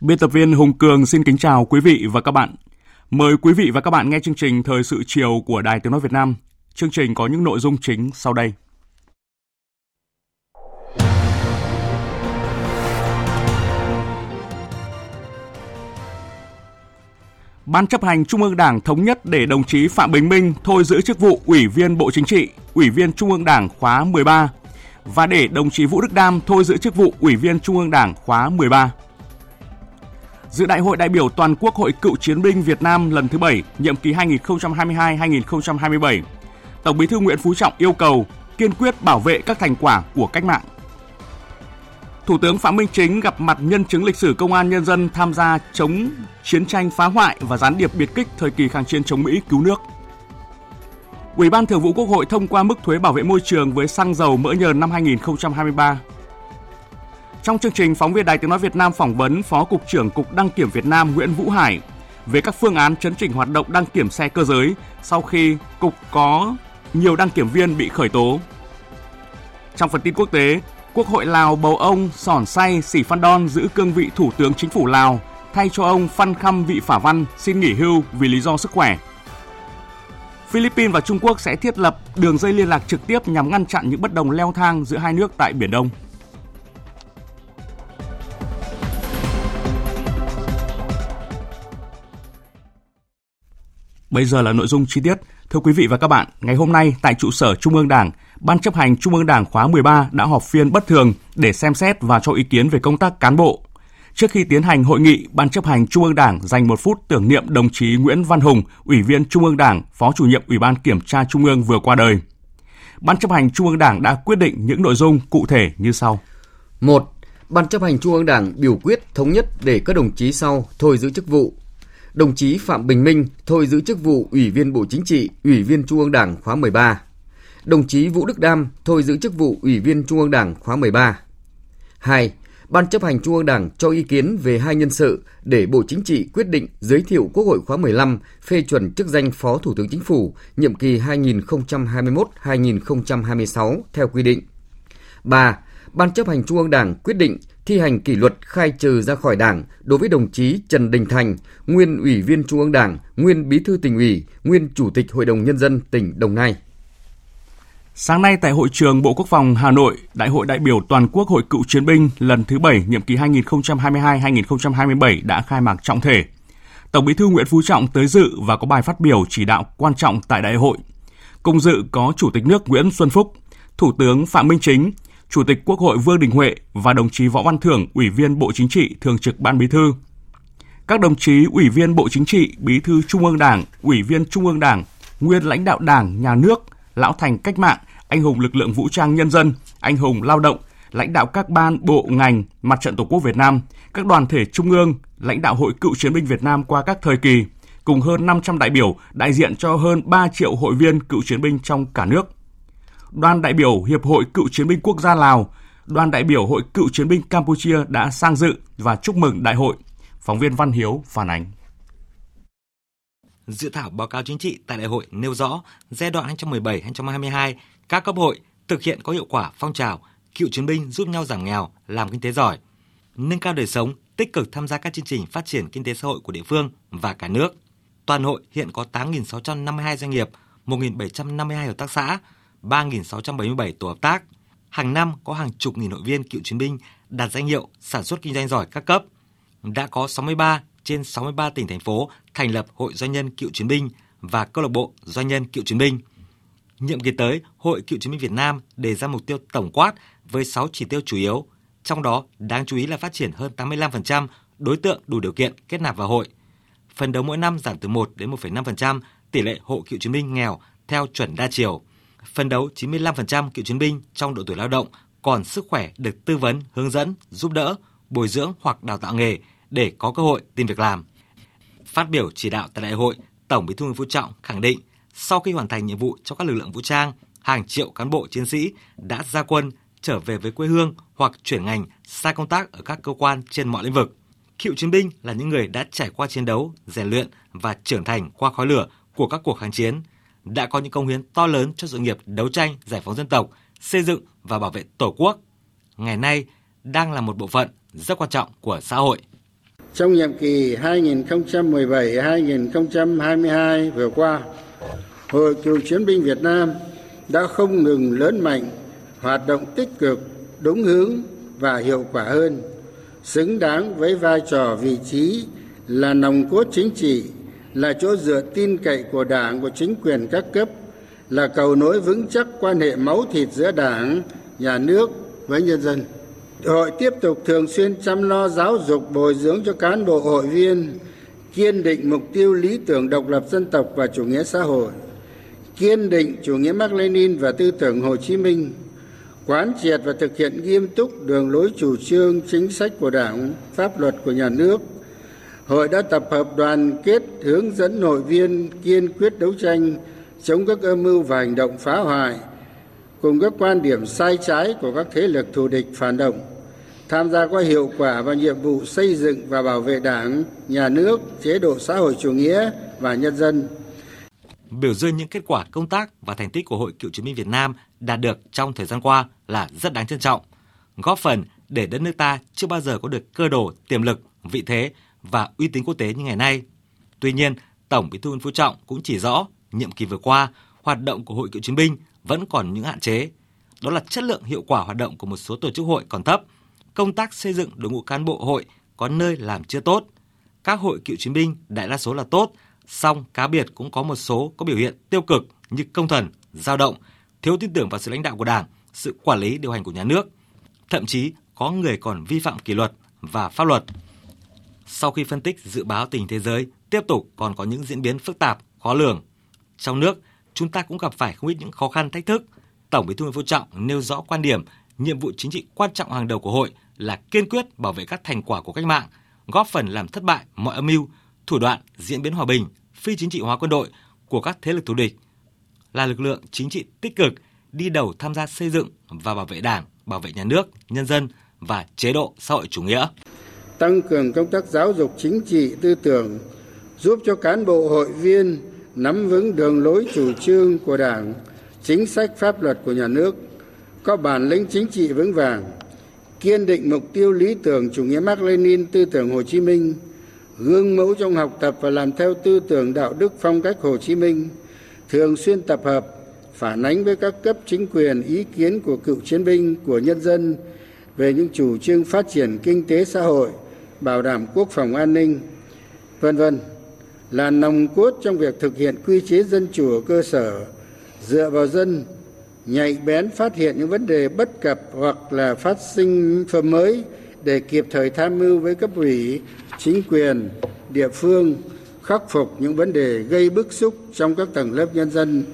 Biên tập viên Hùng Cường xin kính chào quý vị và các bạn. Mời quý vị và các bạn nghe chương trình Thời sự chiều của Đài Tiếng Nói Việt Nam. Chương trình có những nội dung chính sau đây. Ban chấp hành Trung ương Đảng thống nhất để đồng chí Phạm Bình Minh thôi giữ chức vụ Ủy viên Bộ Chính trị, Ủy viên Trung ương Đảng khóa 13 và để đồng chí Vũ Đức Đam thôi giữ chức vụ Ủy viên Trung ương Đảng khóa 13 dự Đại hội đại biểu toàn quốc Hội Cựu chiến binh Việt Nam lần thứ 7, nhiệm kỳ 2022-2027. Tổng Bí thư Nguyễn Phú Trọng yêu cầu kiên quyết bảo vệ các thành quả của cách mạng. Thủ tướng Phạm Minh Chính gặp mặt nhân chứng lịch sử công an nhân dân tham gia chống chiến tranh phá hoại và gián điệp biệt kích thời kỳ kháng chiến chống Mỹ cứu nước. Ủy ban Thường vụ Quốc hội thông qua mức thuế bảo vệ môi trường với xăng dầu mỡ nhờn năm 2023 trong chương trình, phóng viên Đài Tiếng Nói Việt Nam phỏng vấn Phó Cục trưởng Cục Đăng kiểm Việt Nam Nguyễn Vũ Hải về các phương án chấn chỉnh hoạt động đăng kiểm xe cơ giới sau khi Cục có nhiều đăng kiểm viên bị khởi tố. Trong phần tin quốc tế, Quốc hội Lào bầu ông Sòn Say Sĩ Phan Đon giữ cương vị Thủ tướng Chính phủ Lào thay cho ông Phan Khăm Vị Phả Văn xin nghỉ hưu vì lý do sức khỏe. Philippines và Trung Quốc sẽ thiết lập đường dây liên lạc trực tiếp nhằm ngăn chặn những bất đồng leo thang giữa hai nước tại Biển Đông. Bây giờ là nội dung chi tiết. Thưa quý vị và các bạn, ngày hôm nay tại trụ sở Trung ương Đảng, Ban chấp hành Trung ương Đảng khóa 13 đã họp phiên bất thường để xem xét và cho ý kiến về công tác cán bộ. Trước khi tiến hành hội nghị, Ban chấp hành Trung ương Đảng dành một phút tưởng niệm đồng chí Nguyễn Văn Hùng, Ủy viên Trung ương Đảng, Phó chủ nhiệm Ủy ban Kiểm tra Trung ương vừa qua đời. Ban chấp hành Trung ương Đảng đã quyết định những nội dung cụ thể như sau. 1. Ban chấp hành Trung ương Đảng biểu quyết thống nhất để các đồng chí sau thôi giữ chức vụ đồng chí Phạm Bình Minh thôi giữ chức vụ Ủy viên Bộ Chính trị, Ủy viên Trung ương Đảng khóa 13. Đồng chí Vũ Đức Đam thôi giữ chức vụ Ủy viên Trung ương Đảng khóa 13. 2. Ban chấp hành Trung ương Đảng cho ý kiến về hai nhân sự để Bộ Chính trị quyết định giới thiệu Quốc hội khóa 15 phê chuẩn chức danh Phó Thủ tướng Chính phủ nhiệm kỳ 2021-2026 theo quy định. 3. Ban chấp hành Trung ương Đảng quyết định thi hành kỷ luật khai trừ ra khỏi Đảng đối với đồng chí Trần Đình Thành, nguyên Ủy viên Trung ương Đảng, nguyên Bí thư tỉnh ủy, nguyên Chủ tịch Hội đồng Nhân dân tỉnh Đồng Nai. Sáng nay tại hội trường Bộ Quốc phòng Hà Nội, Đại hội đại biểu toàn quốc Hội cựu chiến binh lần thứ 7 nhiệm kỳ 2022-2027 đã khai mạc trọng thể. Tổng Bí thư Nguyễn Phú Trọng tới dự và có bài phát biểu chỉ đạo quan trọng tại đại hội. Cùng dự có Chủ tịch nước Nguyễn Xuân Phúc, Thủ tướng Phạm Minh Chính, Chủ tịch Quốc hội Vương Đình Huệ và đồng chí Võ Văn Thưởng, Ủy viên Bộ Chính trị, Thường trực Ban Bí thư. Các đồng chí Ủy viên Bộ Chính trị, Bí thư Trung ương Đảng, Ủy viên Trung ương Đảng, nguyên lãnh đạo Đảng, Nhà nước, lão thành cách mạng, anh hùng lực lượng vũ trang nhân dân, anh hùng lao động, lãnh đạo các ban, bộ, ngành, mặt trận Tổ quốc Việt Nam, các đoàn thể trung ương, lãnh đạo Hội Cựu chiến binh Việt Nam qua các thời kỳ, cùng hơn 500 đại biểu đại diện cho hơn 3 triệu hội viên cựu chiến binh trong cả nước đoàn đại biểu Hiệp hội Cựu chiến binh Quốc gia Lào, đoàn đại biểu Hội Cựu chiến binh Campuchia đã sang dự và chúc mừng đại hội. Phóng viên Văn Hiếu phản ánh. Dự thảo báo cáo chính trị tại đại hội nêu rõ giai đoạn 2017-2022, các cấp hội thực hiện có hiệu quả phong trào cựu chiến binh giúp nhau giảm nghèo, làm kinh tế giỏi, nâng cao đời sống, tích cực tham gia các chương trình phát triển kinh tế xã hội của địa phương và cả nước. Toàn hội hiện có 8.652 doanh nghiệp, 1.752 hợp tác xã, 3.677 tổ hợp tác. Hàng năm có hàng chục nghìn hội viên cựu chiến binh đạt danh hiệu sản xuất kinh doanh giỏi các cấp. Đã có 63 trên 63 tỉnh thành phố thành lập hội doanh nhân cựu chiến binh và câu lạc bộ doanh nhân cựu chiến binh. Nhiệm kỳ tới, Hội Cựu chiến binh Việt Nam đề ra mục tiêu tổng quát với 6 chỉ tiêu chủ yếu, trong đó đáng chú ý là phát triển hơn 85% đối tượng đủ điều kiện kết nạp vào hội. Phần đấu mỗi năm giảm từ 1 đến 1,5% tỷ lệ hộ cựu chiến binh nghèo theo chuẩn đa chiều phân đấu 95% cựu chiến binh trong độ tuổi lao động còn sức khỏe được tư vấn, hướng dẫn, giúp đỡ, bồi dưỡng hoặc đào tạo nghề để có cơ hội tìm việc làm. Phát biểu chỉ đạo tại đại hội, Tổng Bí thư Nguyễn Phú Trọng khẳng định sau khi hoàn thành nhiệm vụ cho các lực lượng vũ trang, hàng triệu cán bộ chiến sĩ đã ra quân trở về với quê hương hoặc chuyển ngành sai công tác ở các cơ quan trên mọi lĩnh vực. Cựu chiến binh là những người đã trải qua chiến đấu, rèn luyện và trưởng thành qua khói lửa của các cuộc kháng chiến, đã có những công hiến to lớn cho sự nghiệp đấu tranh giải phóng dân tộc, xây dựng và bảo vệ Tổ quốc. Ngày nay đang là một bộ phận rất quan trọng của xã hội. Trong nhiệm kỳ 2017-2022 vừa qua, Hội Cựu chiến binh Việt Nam đã không ngừng lớn mạnh, hoạt động tích cực, đúng hướng và hiệu quả hơn, xứng đáng với vai trò vị trí là nòng cốt chính trị, là chỗ dựa tin cậy của Đảng, của chính quyền các cấp, là cầu nối vững chắc quan hệ máu thịt giữa Đảng, nhà nước với nhân dân. Hội tiếp tục thường xuyên chăm lo giáo dục bồi dưỡng cho cán bộ hội viên, kiên định mục tiêu lý tưởng độc lập dân tộc và chủ nghĩa xã hội, kiên định chủ nghĩa mark lenin và tư tưởng Hồ Chí Minh, quán triệt và thực hiện nghiêm túc đường lối chủ trương chính sách của Đảng, pháp luật của nhà nước. Hội đã tập hợp đoàn kết hướng dẫn hội viên kiên quyết đấu tranh chống các âm mưu và hành động phá hoại cùng các quan điểm sai trái của các thế lực thù địch phản động tham gia có hiệu quả vào nhiệm vụ xây dựng và bảo vệ đảng nhà nước chế độ xã hội chủ nghĩa và nhân dân. Biểu dương những kết quả công tác và thành tích của Hội Cựu chiến binh Việt Nam đạt được trong thời gian qua là rất đáng trân trọng, góp phần để đất nước ta chưa bao giờ có được cơ đồ, tiềm lực, vị thế và uy tín quốc tế như ngày nay. Tuy nhiên, Tổng Bí thư Nguyễn Phú Trọng cũng chỉ rõ, nhiệm kỳ vừa qua, hoạt động của Hội Cựu chiến binh vẫn còn những hạn chế. Đó là chất lượng hiệu quả hoạt động của một số tổ chức hội còn thấp, công tác xây dựng đội ngũ cán bộ hội có nơi làm chưa tốt. Các hội cựu chiến binh đại đa số là tốt, song cá biệt cũng có một số có biểu hiện tiêu cực như công thần, dao động, thiếu tin tưởng vào sự lãnh đạo của Đảng, sự quản lý điều hành của nhà nước. Thậm chí có người còn vi phạm kỷ luật và pháp luật. Sau khi phân tích dự báo tình thế giới tiếp tục còn có những diễn biến phức tạp, khó lường. Trong nước, chúng ta cũng gặp phải không ít những khó khăn thách thức. Tổng Bí thư Nguyễn Phú Trọng nêu rõ quan điểm, nhiệm vụ chính trị quan trọng hàng đầu của hội là kiên quyết bảo vệ các thành quả của cách mạng, góp phần làm thất bại mọi âm mưu, thủ đoạn diễn biến hòa bình, phi chính trị hóa quân đội của các thế lực thù địch, là lực lượng chính trị tích cực đi đầu tham gia xây dựng và bảo vệ Đảng, bảo vệ nhà nước, nhân dân và chế độ xã hội chủ nghĩa. Tăng cường công tác giáo dục chính trị tư tưởng, giúp cho cán bộ hội viên nắm vững đường lối chủ trương của Đảng, chính sách pháp luật của nhà nước, có bản lĩnh chính trị vững vàng, kiên định mục tiêu lý tưởng chủ nghĩa mark lenin tư tưởng Hồ Chí Minh, gương mẫu trong học tập và làm theo tư tưởng đạo đức phong cách Hồ Chí Minh, thường xuyên tập hợp, phản ánh với các cấp chính quyền ý kiến của cựu chiến binh, của nhân dân về những chủ trương phát triển kinh tế xã hội, bảo đảm quốc phòng an ninh, vân vân là nòng cốt trong việc thực hiện quy chế dân chủ ở cơ sở dựa vào dân nhạy bén phát hiện những vấn đề bất cập hoặc là phát sinh phẩm mới để kịp thời tham mưu với cấp ủy chính quyền địa phương khắc phục những vấn đề gây bức xúc trong các tầng lớp nhân dân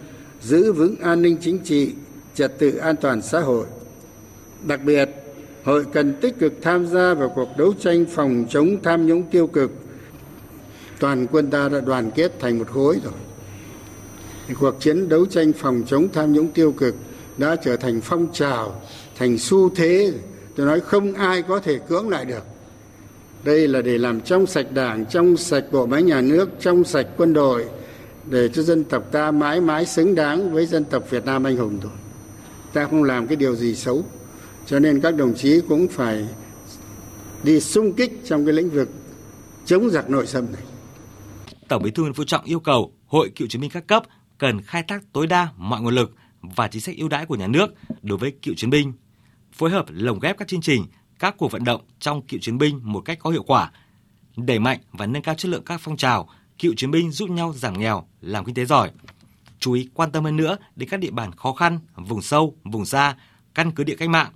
giữ vững an ninh chính trị trật tự an toàn xã hội. Đặc biệt hội cần tích cực tham gia vào cuộc đấu tranh phòng chống tham nhũng tiêu cực. Toàn quân ta đã đoàn kết thành một khối rồi. Thì cuộc chiến đấu tranh phòng chống tham nhũng tiêu cực đã trở thành phong trào, thành xu thế. Tôi nói không ai có thể cưỡng lại được. Đây là để làm trong sạch đảng, trong sạch bộ máy nhà nước, trong sạch quân đội, để cho dân tộc ta mãi mãi xứng đáng với dân tộc việt nam anh hùng thôi. Ta không làm cái điều gì xấu cho nên các đồng chí cũng phải đi sung kích trong cái lĩnh vực chống giặc nội xâm này Tổng Bí thư Nguyễn Phú Trọng yêu cầu Hội Cựu chiến binh các cấp cần khai thác tối đa mọi nguồn lực và chính sách ưu đãi của nhà nước đối với cựu chiến binh, phối hợp lồng ghép các chương trình, các cuộc vận động trong cựu chiến binh một cách có hiệu quả, đẩy mạnh và nâng cao chất lượng các phong trào cựu chiến binh giúp nhau giảm nghèo, làm kinh tế giỏi. Chú ý quan tâm hơn nữa đến các địa bàn khó khăn, vùng sâu, vùng xa, căn cứ địa cách mạng,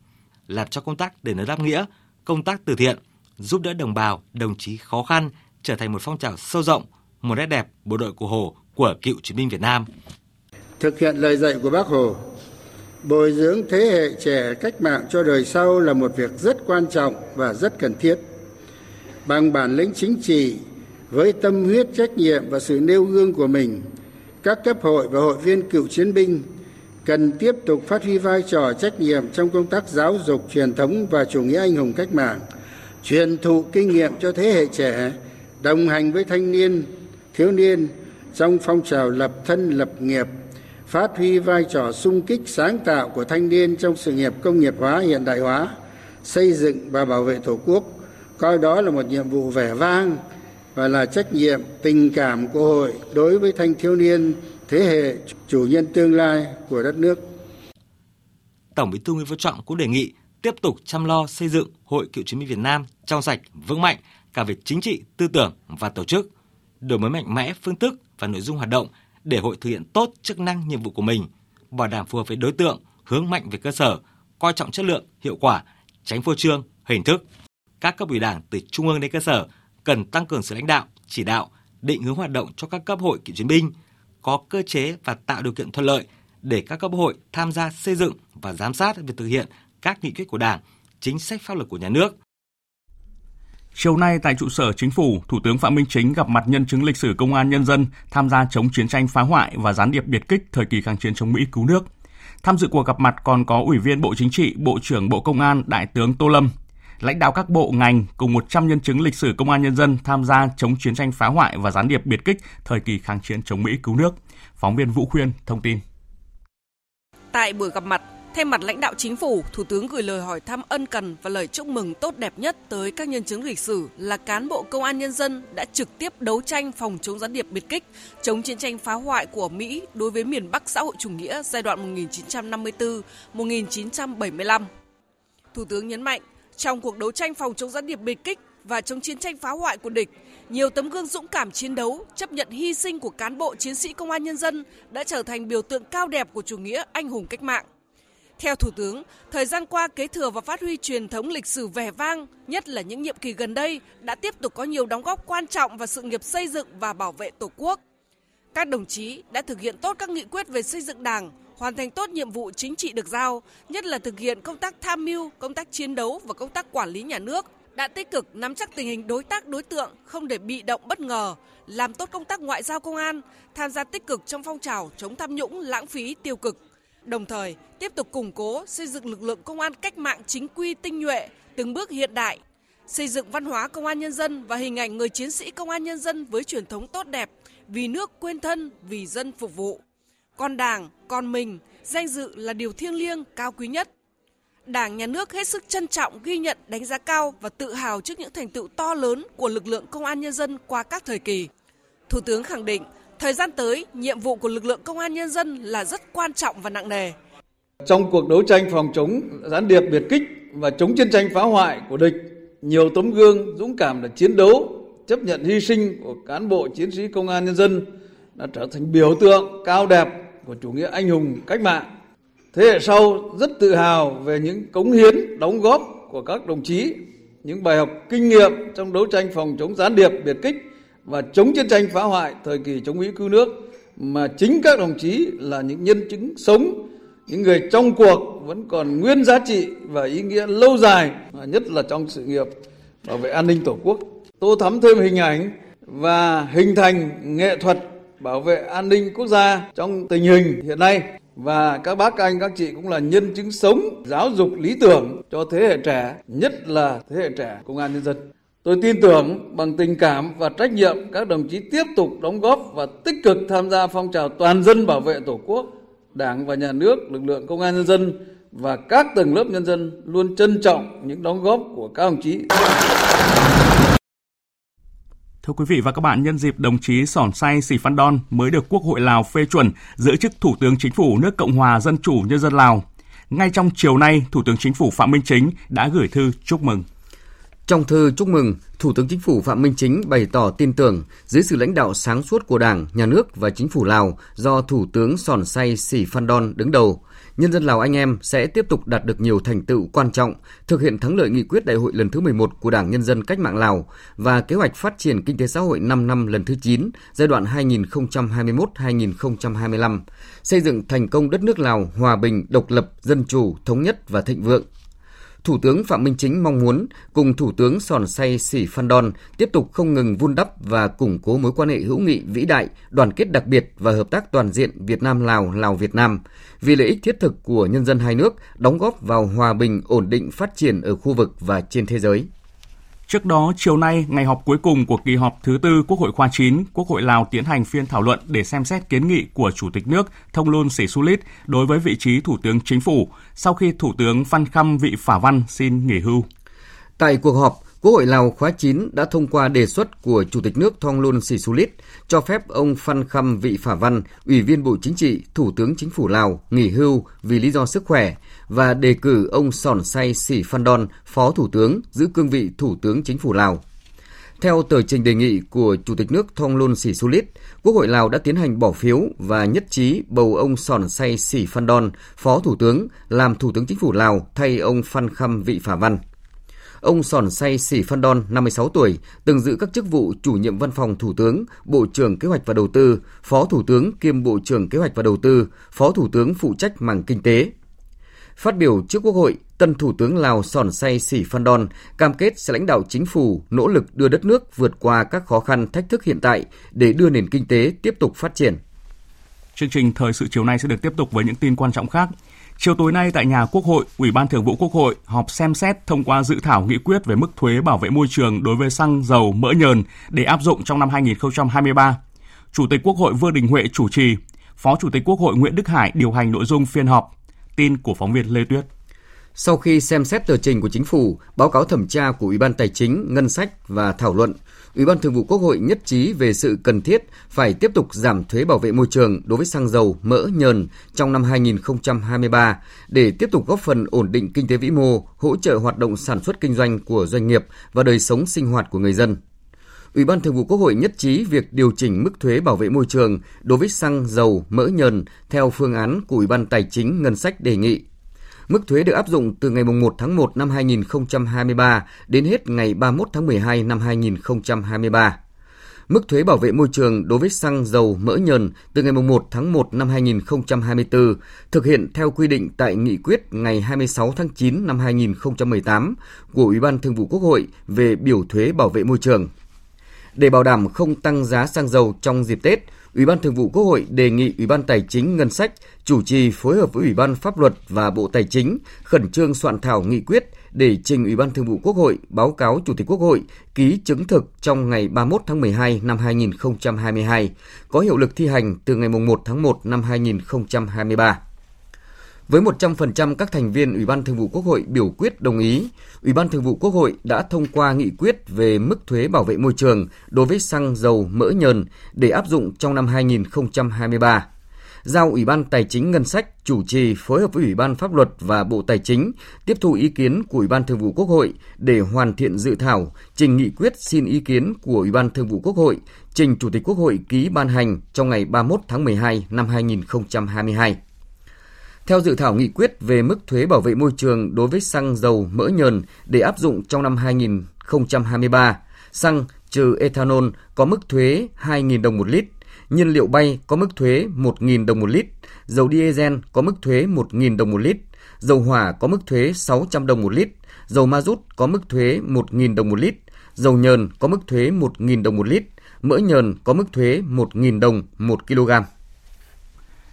làm cho công tác đền ơn đáp nghĩa, công tác từ thiện, giúp đỡ đồng bào, đồng chí khó khăn trở thành một phong trào sâu rộng, một nét đẹp bộ đội của Hồ của cựu chiến binh Việt Nam. Thực hiện lời dạy của Bác Hồ, bồi dưỡng thế hệ trẻ cách mạng cho đời sau là một việc rất quan trọng và rất cần thiết. Bằng bản lĩnh chính trị, với tâm huyết trách nhiệm và sự nêu gương của mình, các cấp hội và hội viên cựu chiến binh cần tiếp tục phát huy vai trò trách nhiệm trong công tác giáo dục truyền thống và chủ nghĩa anh hùng cách mạng, truyền thụ kinh nghiệm cho thế hệ trẻ, đồng hành với thanh niên, thiếu niên trong phong trào lập thân lập nghiệp, phát huy vai trò sung kích sáng tạo của thanh niên trong sự nghiệp công nghiệp hóa hiện đại hóa, xây dựng và bảo vệ Tổ quốc, coi đó là một nhiệm vụ vẻ vang và là trách nhiệm tình cảm của hội đối với thanh thiếu niên thế hệ chủ nhân tương lai của đất nước. Tổng Bí thư Nguyễn Phú Trọng cũng đề nghị tiếp tục chăm lo xây dựng Hội Cựu chiến binh Việt Nam trong sạch, vững mạnh cả về chính trị, tư tưởng và tổ chức, đổi mới mạnh mẽ phương thức và nội dung hoạt động để hội thực hiện tốt chức năng nhiệm vụ của mình, bảo đảm phù hợp với đối tượng, hướng mạnh về cơ sở, coi trọng chất lượng, hiệu quả, tránh phô trương, hình thức. Các cấp ủy Đảng từ trung ương đến cơ sở cần tăng cường sự lãnh đạo, chỉ đạo, định hướng hoạt động cho các cấp hội cựu chiến binh, có cơ chế và tạo điều kiện thuận lợi để các cấp hội tham gia xây dựng và giám sát việc thực hiện các nghị quyết của Đảng, chính sách pháp luật của nhà nước. Chiều nay tại trụ sở chính phủ, Thủ tướng Phạm Minh Chính gặp mặt nhân chứng lịch sử công an nhân dân tham gia chống chiến tranh phá hoại và gián điệp biệt kích thời kỳ kháng chiến chống Mỹ cứu nước. Tham dự cuộc gặp mặt còn có Ủy viên Bộ Chính trị, Bộ trưởng Bộ Công an Đại tướng Tô Lâm, lãnh đạo các bộ ngành cùng 100 nhân chứng lịch sử công an nhân dân tham gia chống chiến tranh phá hoại và gián điệp biệt kích thời kỳ kháng chiến chống Mỹ cứu nước. Phóng viên Vũ Khuyên thông tin. Tại buổi gặp mặt, Thay mặt lãnh đạo chính phủ, Thủ tướng gửi lời hỏi thăm ân cần và lời chúc mừng tốt đẹp nhất tới các nhân chứng lịch sử là cán bộ công an nhân dân đã trực tiếp đấu tranh phòng chống gián điệp biệt kích, chống chiến tranh phá hoại của Mỹ đối với miền Bắc xã hội chủ nghĩa giai đoạn 1954-1975. Thủ tướng nhấn mạnh, trong cuộc đấu tranh phòng chống gián điệp biệt kích và chống chiến tranh phá hoại của địch, nhiều tấm gương dũng cảm chiến đấu, chấp nhận hy sinh của cán bộ chiến sĩ công an nhân dân đã trở thành biểu tượng cao đẹp của chủ nghĩa anh hùng cách mạng. Theo Thủ tướng, thời gian qua kế thừa và phát huy truyền thống lịch sử vẻ vang, nhất là những nhiệm kỳ gần đây, đã tiếp tục có nhiều đóng góp quan trọng vào sự nghiệp xây dựng và bảo vệ Tổ quốc. Các đồng chí đã thực hiện tốt các nghị quyết về xây dựng Đảng, hoàn thành tốt nhiệm vụ chính trị được giao, nhất là thực hiện công tác tham mưu, công tác chiến đấu và công tác quản lý nhà nước, đã tích cực nắm chắc tình hình đối tác đối tượng, không để bị động bất ngờ, làm tốt công tác ngoại giao công an, tham gia tích cực trong phong trào chống tham nhũng, lãng phí, tiêu cực, đồng thời tiếp tục củng cố xây dựng lực lượng công an cách mạng chính quy tinh nhuệ, từng bước hiện đại, xây dựng văn hóa công an nhân dân và hình ảnh người chiến sĩ công an nhân dân với truyền thống tốt đẹp, vì nước quên thân, vì dân phục vụ. Con Đảng, con mình, danh dự là điều thiêng liêng, cao quý nhất. Đảng, Nhà nước hết sức trân trọng, ghi nhận, đánh giá cao và tự hào trước những thành tựu to lớn của lực lượng công an nhân dân qua các thời kỳ. Thủ tướng khẳng định, Thời gian tới, nhiệm vụ của lực lượng công an nhân dân là rất quan trọng và nặng nề. Trong cuộc đấu tranh phòng chống gián điệp biệt kích và chống chiến tranh phá hoại của địch, nhiều tấm gương dũng cảm để chiến đấu, chấp nhận hy sinh của cán bộ chiến sĩ công an nhân dân đã trở thành biểu tượng cao đẹp của chủ nghĩa anh hùng cách mạng. Thế hệ sau rất tự hào về những cống hiến, đóng góp của các đồng chí, những bài học kinh nghiệm trong đấu tranh phòng chống gián điệp biệt kích và chống chiến tranh phá hoại thời kỳ chống Mỹ cứu nước mà chính các đồng chí là những nhân chứng sống, những người trong cuộc vẫn còn nguyên giá trị và ý nghĩa lâu dài, nhất là trong sự nghiệp bảo vệ an ninh Tổ quốc. Tô thắm thêm hình ảnh và hình thành nghệ thuật bảo vệ an ninh quốc gia trong tình hình hiện nay và các bác các anh các chị cũng là nhân chứng sống giáo dục lý tưởng cho thế hệ trẻ nhất là thế hệ trẻ công an nhân dân Tôi tin tưởng bằng tình cảm và trách nhiệm các đồng chí tiếp tục đóng góp và tích cực tham gia phong trào toàn dân bảo vệ Tổ quốc, Đảng và Nhà nước, lực lượng công an nhân dân và các tầng lớp nhân dân luôn trân trọng những đóng góp của các đồng chí. Thưa quý vị và các bạn, nhân dịp đồng chí Sỏn Say Sì Phan Đon mới được Quốc hội Lào phê chuẩn giữ chức Thủ tướng Chính phủ nước Cộng hòa Dân chủ Nhân dân Lào. Ngay trong chiều nay, Thủ tướng Chính phủ Phạm Minh Chính đã gửi thư chúc mừng. Trong thư chúc mừng, Thủ tướng Chính phủ Phạm Minh Chính bày tỏ tin tưởng dưới sự lãnh đạo sáng suốt của Đảng, Nhà nước và Chính phủ Lào do Thủ tướng Sòn Say Sì Phan Đon đứng đầu, nhân dân Lào anh em sẽ tiếp tục đạt được nhiều thành tựu quan trọng, thực hiện thắng lợi nghị quyết đại hội lần thứ 11 của Đảng Nhân dân Cách mạng Lào và kế hoạch phát triển kinh tế xã hội 5 năm lần thứ 9, giai đoạn 2021-2025, xây dựng thành công đất nước Lào hòa bình, độc lập, dân chủ, thống nhất và thịnh vượng, Thủ tướng Phạm Minh Chính mong muốn cùng Thủ tướng Sòn Say Sĩ Phan Đon tiếp tục không ngừng vun đắp và củng cố mối quan hệ hữu nghị vĩ đại, đoàn kết đặc biệt và hợp tác toàn diện Việt Nam-Lào, Lào-Việt Nam vì lợi ích thiết thực của nhân dân hai nước, đóng góp vào hòa bình, ổn định, phát triển ở khu vực và trên thế giới. Trước đó, chiều nay, ngày họp cuối cùng của kỳ họp thứ tư Quốc hội khóa 9, Quốc hội Lào tiến hành phiên thảo luận để xem xét kiến nghị của Chủ tịch nước Thông Luân Sĩ Xu Lít đối với vị trí Thủ tướng Chính phủ sau khi Thủ tướng Phan Khăm Vị Phả Văn xin nghỉ hưu. Tại cuộc họp, Quốc hội Lào khóa 9 đã thông qua đề xuất của Chủ tịch nước Thongloun Sisoulith cho phép ông Phan Khăm Vị Phả Văn, Ủy viên Bộ Chính trị, Thủ tướng Chính phủ Lào nghỉ hưu vì lý do sức khỏe và đề cử ông Sòn Say Sĩ Phan Đon, Phó Thủ tướng, giữ cương vị Thủ tướng Chính phủ Lào. Theo tờ trình đề nghị của Chủ tịch nước Thongloun Sisoulith, Quốc hội Lào đã tiến hành bỏ phiếu và nhất trí bầu ông Sòn Say Sĩ Phan Đon, Phó Thủ tướng, làm Thủ tướng Chính phủ Lào thay ông Phan Khăm Vị Phả Văn. Ông Sòn Say Sỉ Phan Đon, 56 tuổi, từng giữ các chức vụ chủ nhiệm văn phòng Thủ tướng, Bộ trưởng Kế hoạch và Đầu tư, Phó Thủ tướng kiêm Bộ trưởng Kế hoạch và Đầu tư, Phó Thủ tướng phụ trách mảng kinh tế. Phát biểu trước Quốc hội, tân Thủ tướng Lào Sòn Say Sỉ Phan Đon cam kết sẽ lãnh đạo chính phủ nỗ lực đưa đất nước vượt qua các khó khăn thách thức hiện tại để đưa nền kinh tế tiếp tục phát triển. Chương trình thời sự chiều nay sẽ được tiếp tục với những tin quan trọng khác. Chiều tối nay tại nhà Quốc hội, Ủy ban Thường vụ Quốc hội họp xem xét thông qua dự thảo nghị quyết về mức thuế bảo vệ môi trường đối với xăng dầu mỡ nhờn để áp dụng trong năm 2023. Chủ tịch Quốc hội Vương Đình Huệ chủ trì, Phó Chủ tịch Quốc hội Nguyễn Đức Hải điều hành nội dung phiên họp. Tin của phóng viên Lê Tuyết. Sau khi xem xét tờ trình của chính phủ, báo cáo thẩm tra của Ủy ban Tài chính, Ngân sách và thảo luận, Ủy ban Thường vụ Quốc hội nhất trí về sự cần thiết phải tiếp tục giảm thuế bảo vệ môi trường đối với xăng dầu, mỡ, nhờn trong năm 2023 để tiếp tục góp phần ổn định kinh tế vĩ mô, hỗ trợ hoạt động sản xuất kinh doanh của doanh nghiệp và đời sống sinh hoạt của người dân. Ủy ban Thường vụ Quốc hội nhất trí việc điều chỉnh mức thuế bảo vệ môi trường đối với xăng, dầu, mỡ nhờn theo phương án của Ủy ban Tài chính Ngân sách đề nghị Mức thuế được áp dụng từ ngày 1 tháng 1 năm 2023 đến hết ngày 31 tháng 12 năm 2023. Mức thuế bảo vệ môi trường đối với xăng dầu mỡ nhờn từ ngày 1 tháng 1 năm 2024 thực hiện theo quy định tại nghị quyết ngày 26 tháng 9 năm 2018 của Ủy ban Thường vụ Quốc hội về biểu thuế bảo vệ môi trường. Để bảo đảm không tăng giá xăng dầu trong dịp Tết, Ủy ban Thường vụ Quốc hội đề nghị Ủy ban Tài chính Ngân sách chủ trì phối hợp với Ủy ban Pháp luật và Bộ Tài chính khẩn trương soạn thảo nghị quyết để trình Ủy ban Thường vụ Quốc hội báo cáo Chủ tịch Quốc hội ký chứng thực trong ngày 31 tháng 12 năm 2022, có hiệu lực thi hành từ ngày 1 tháng 1 năm 2023. Với 100% các thành viên Ủy ban Thường vụ Quốc hội biểu quyết đồng ý, Ủy ban Thường vụ Quốc hội đã thông qua nghị quyết về mức thuế bảo vệ môi trường đối với xăng dầu mỡ nhờn để áp dụng trong năm 2023 giao Ủy ban Tài chính Ngân sách chủ trì phối hợp với Ủy ban Pháp luật và Bộ Tài chính tiếp thu ý kiến của Ủy ban Thường vụ Quốc hội để hoàn thiện dự thảo, trình nghị quyết xin ý kiến của Ủy ban Thường vụ Quốc hội, trình Chủ tịch Quốc hội ký ban hành trong ngày 31 tháng 12 năm 2022. Theo dự thảo nghị quyết về mức thuế bảo vệ môi trường đối với xăng dầu mỡ nhờn để áp dụng trong năm 2023, xăng trừ ethanol có mức thuế 2.000 đồng một lít, nhiên liệu bay có mức thuế 1.000 đồng một lít, dầu diesel có mức thuế 1.000 đồng một lít, dầu hỏa có mức thuế 600 đồng một lít, dầu ma rút có mức thuế 1.000 đồng một lít, dầu nhờn có mức thuế 1.000 đồng một lít, mỡ nhờn có mức thuế 1.000 đồng một kg.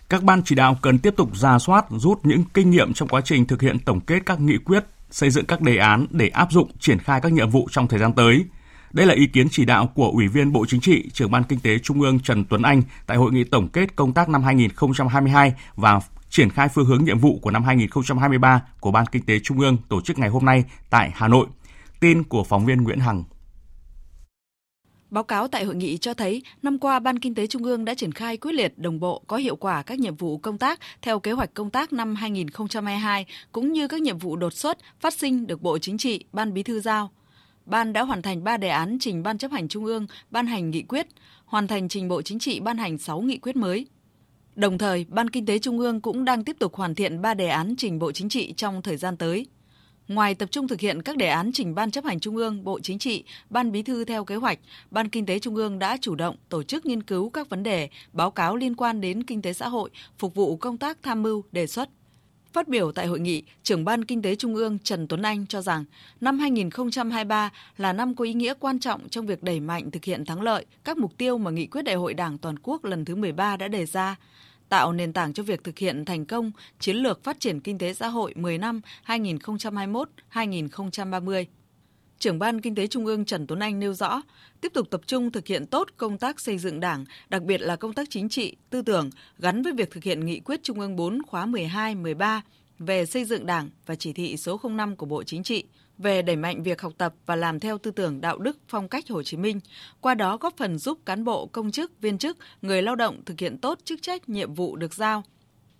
Các ban chỉ đạo cần tiếp tục ra soát, rút những kinh nghiệm trong quá trình thực hiện tổng kết các nghị quyết, xây dựng các đề án để áp dụng triển khai các nhiệm vụ trong thời gian tới. Đây là ý kiến chỉ đạo của Ủy viên Bộ Chính trị, trưởng ban Kinh tế Trung ương Trần Tuấn Anh tại hội nghị tổng kết công tác năm 2022 và triển khai phương hướng nhiệm vụ của năm 2023 của Ban Kinh tế Trung ương tổ chức ngày hôm nay tại Hà Nội. Tin của phóng viên Nguyễn Hằng. Báo cáo tại hội nghị cho thấy, năm qua Ban Kinh tế Trung ương đã triển khai quyết liệt, đồng bộ, có hiệu quả các nhiệm vụ công tác theo kế hoạch công tác năm 2022, cũng như các nhiệm vụ đột xuất phát sinh được Bộ Chính trị, Ban Bí thư giao. Ban đã hoàn thành 3 đề án trình Ban chấp hành Trung ương ban hành nghị quyết, hoàn thành trình Bộ Chính trị ban hành 6 nghị quyết mới. Đồng thời, Ban Kinh tế Trung ương cũng đang tiếp tục hoàn thiện 3 đề án trình Bộ Chính trị trong thời gian tới. Ngoài tập trung thực hiện các đề án trình Ban chấp hành Trung ương, Bộ Chính trị, Ban Bí thư theo kế hoạch, Ban Kinh tế Trung ương đã chủ động tổ chức nghiên cứu các vấn đề, báo cáo liên quan đến kinh tế xã hội, phục vụ công tác tham mưu, đề xuất. Phát biểu tại hội nghị, trưởng Ban Kinh tế Trung ương Trần Tuấn Anh cho rằng năm 2023 là năm có ý nghĩa quan trọng trong việc đẩy mạnh thực hiện thắng lợi các mục tiêu mà Nghị quyết Đại hội Đảng toàn quốc lần thứ 13 đã đề ra, tạo nền tảng cho việc thực hiện thành công chiến lược phát triển kinh tế xã hội 10 năm 2021-2030. Trưởng ban Kinh tế Trung ương Trần Tuấn Anh nêu rõ, tiếp tục tập trung thực hiện tốt công tác xây dựng Đảng, đặc biệt là công tác chính trị, tư tưởng gắn với việc thực hiện nghị quyết Trung ương 4 khóa 12, 13 về xây dựng Đảng và chỉ thị số 05 của Bộ Chính trị về đẩy mạnh việc học tập và làm theo tư tưởng đạo đức phong cách Hồ Chí Minh, qua đó góp phần giúp cán bộ, công chức, viên chức, người lao động thực hiện tốt chức trách nhiệm vụ được giao.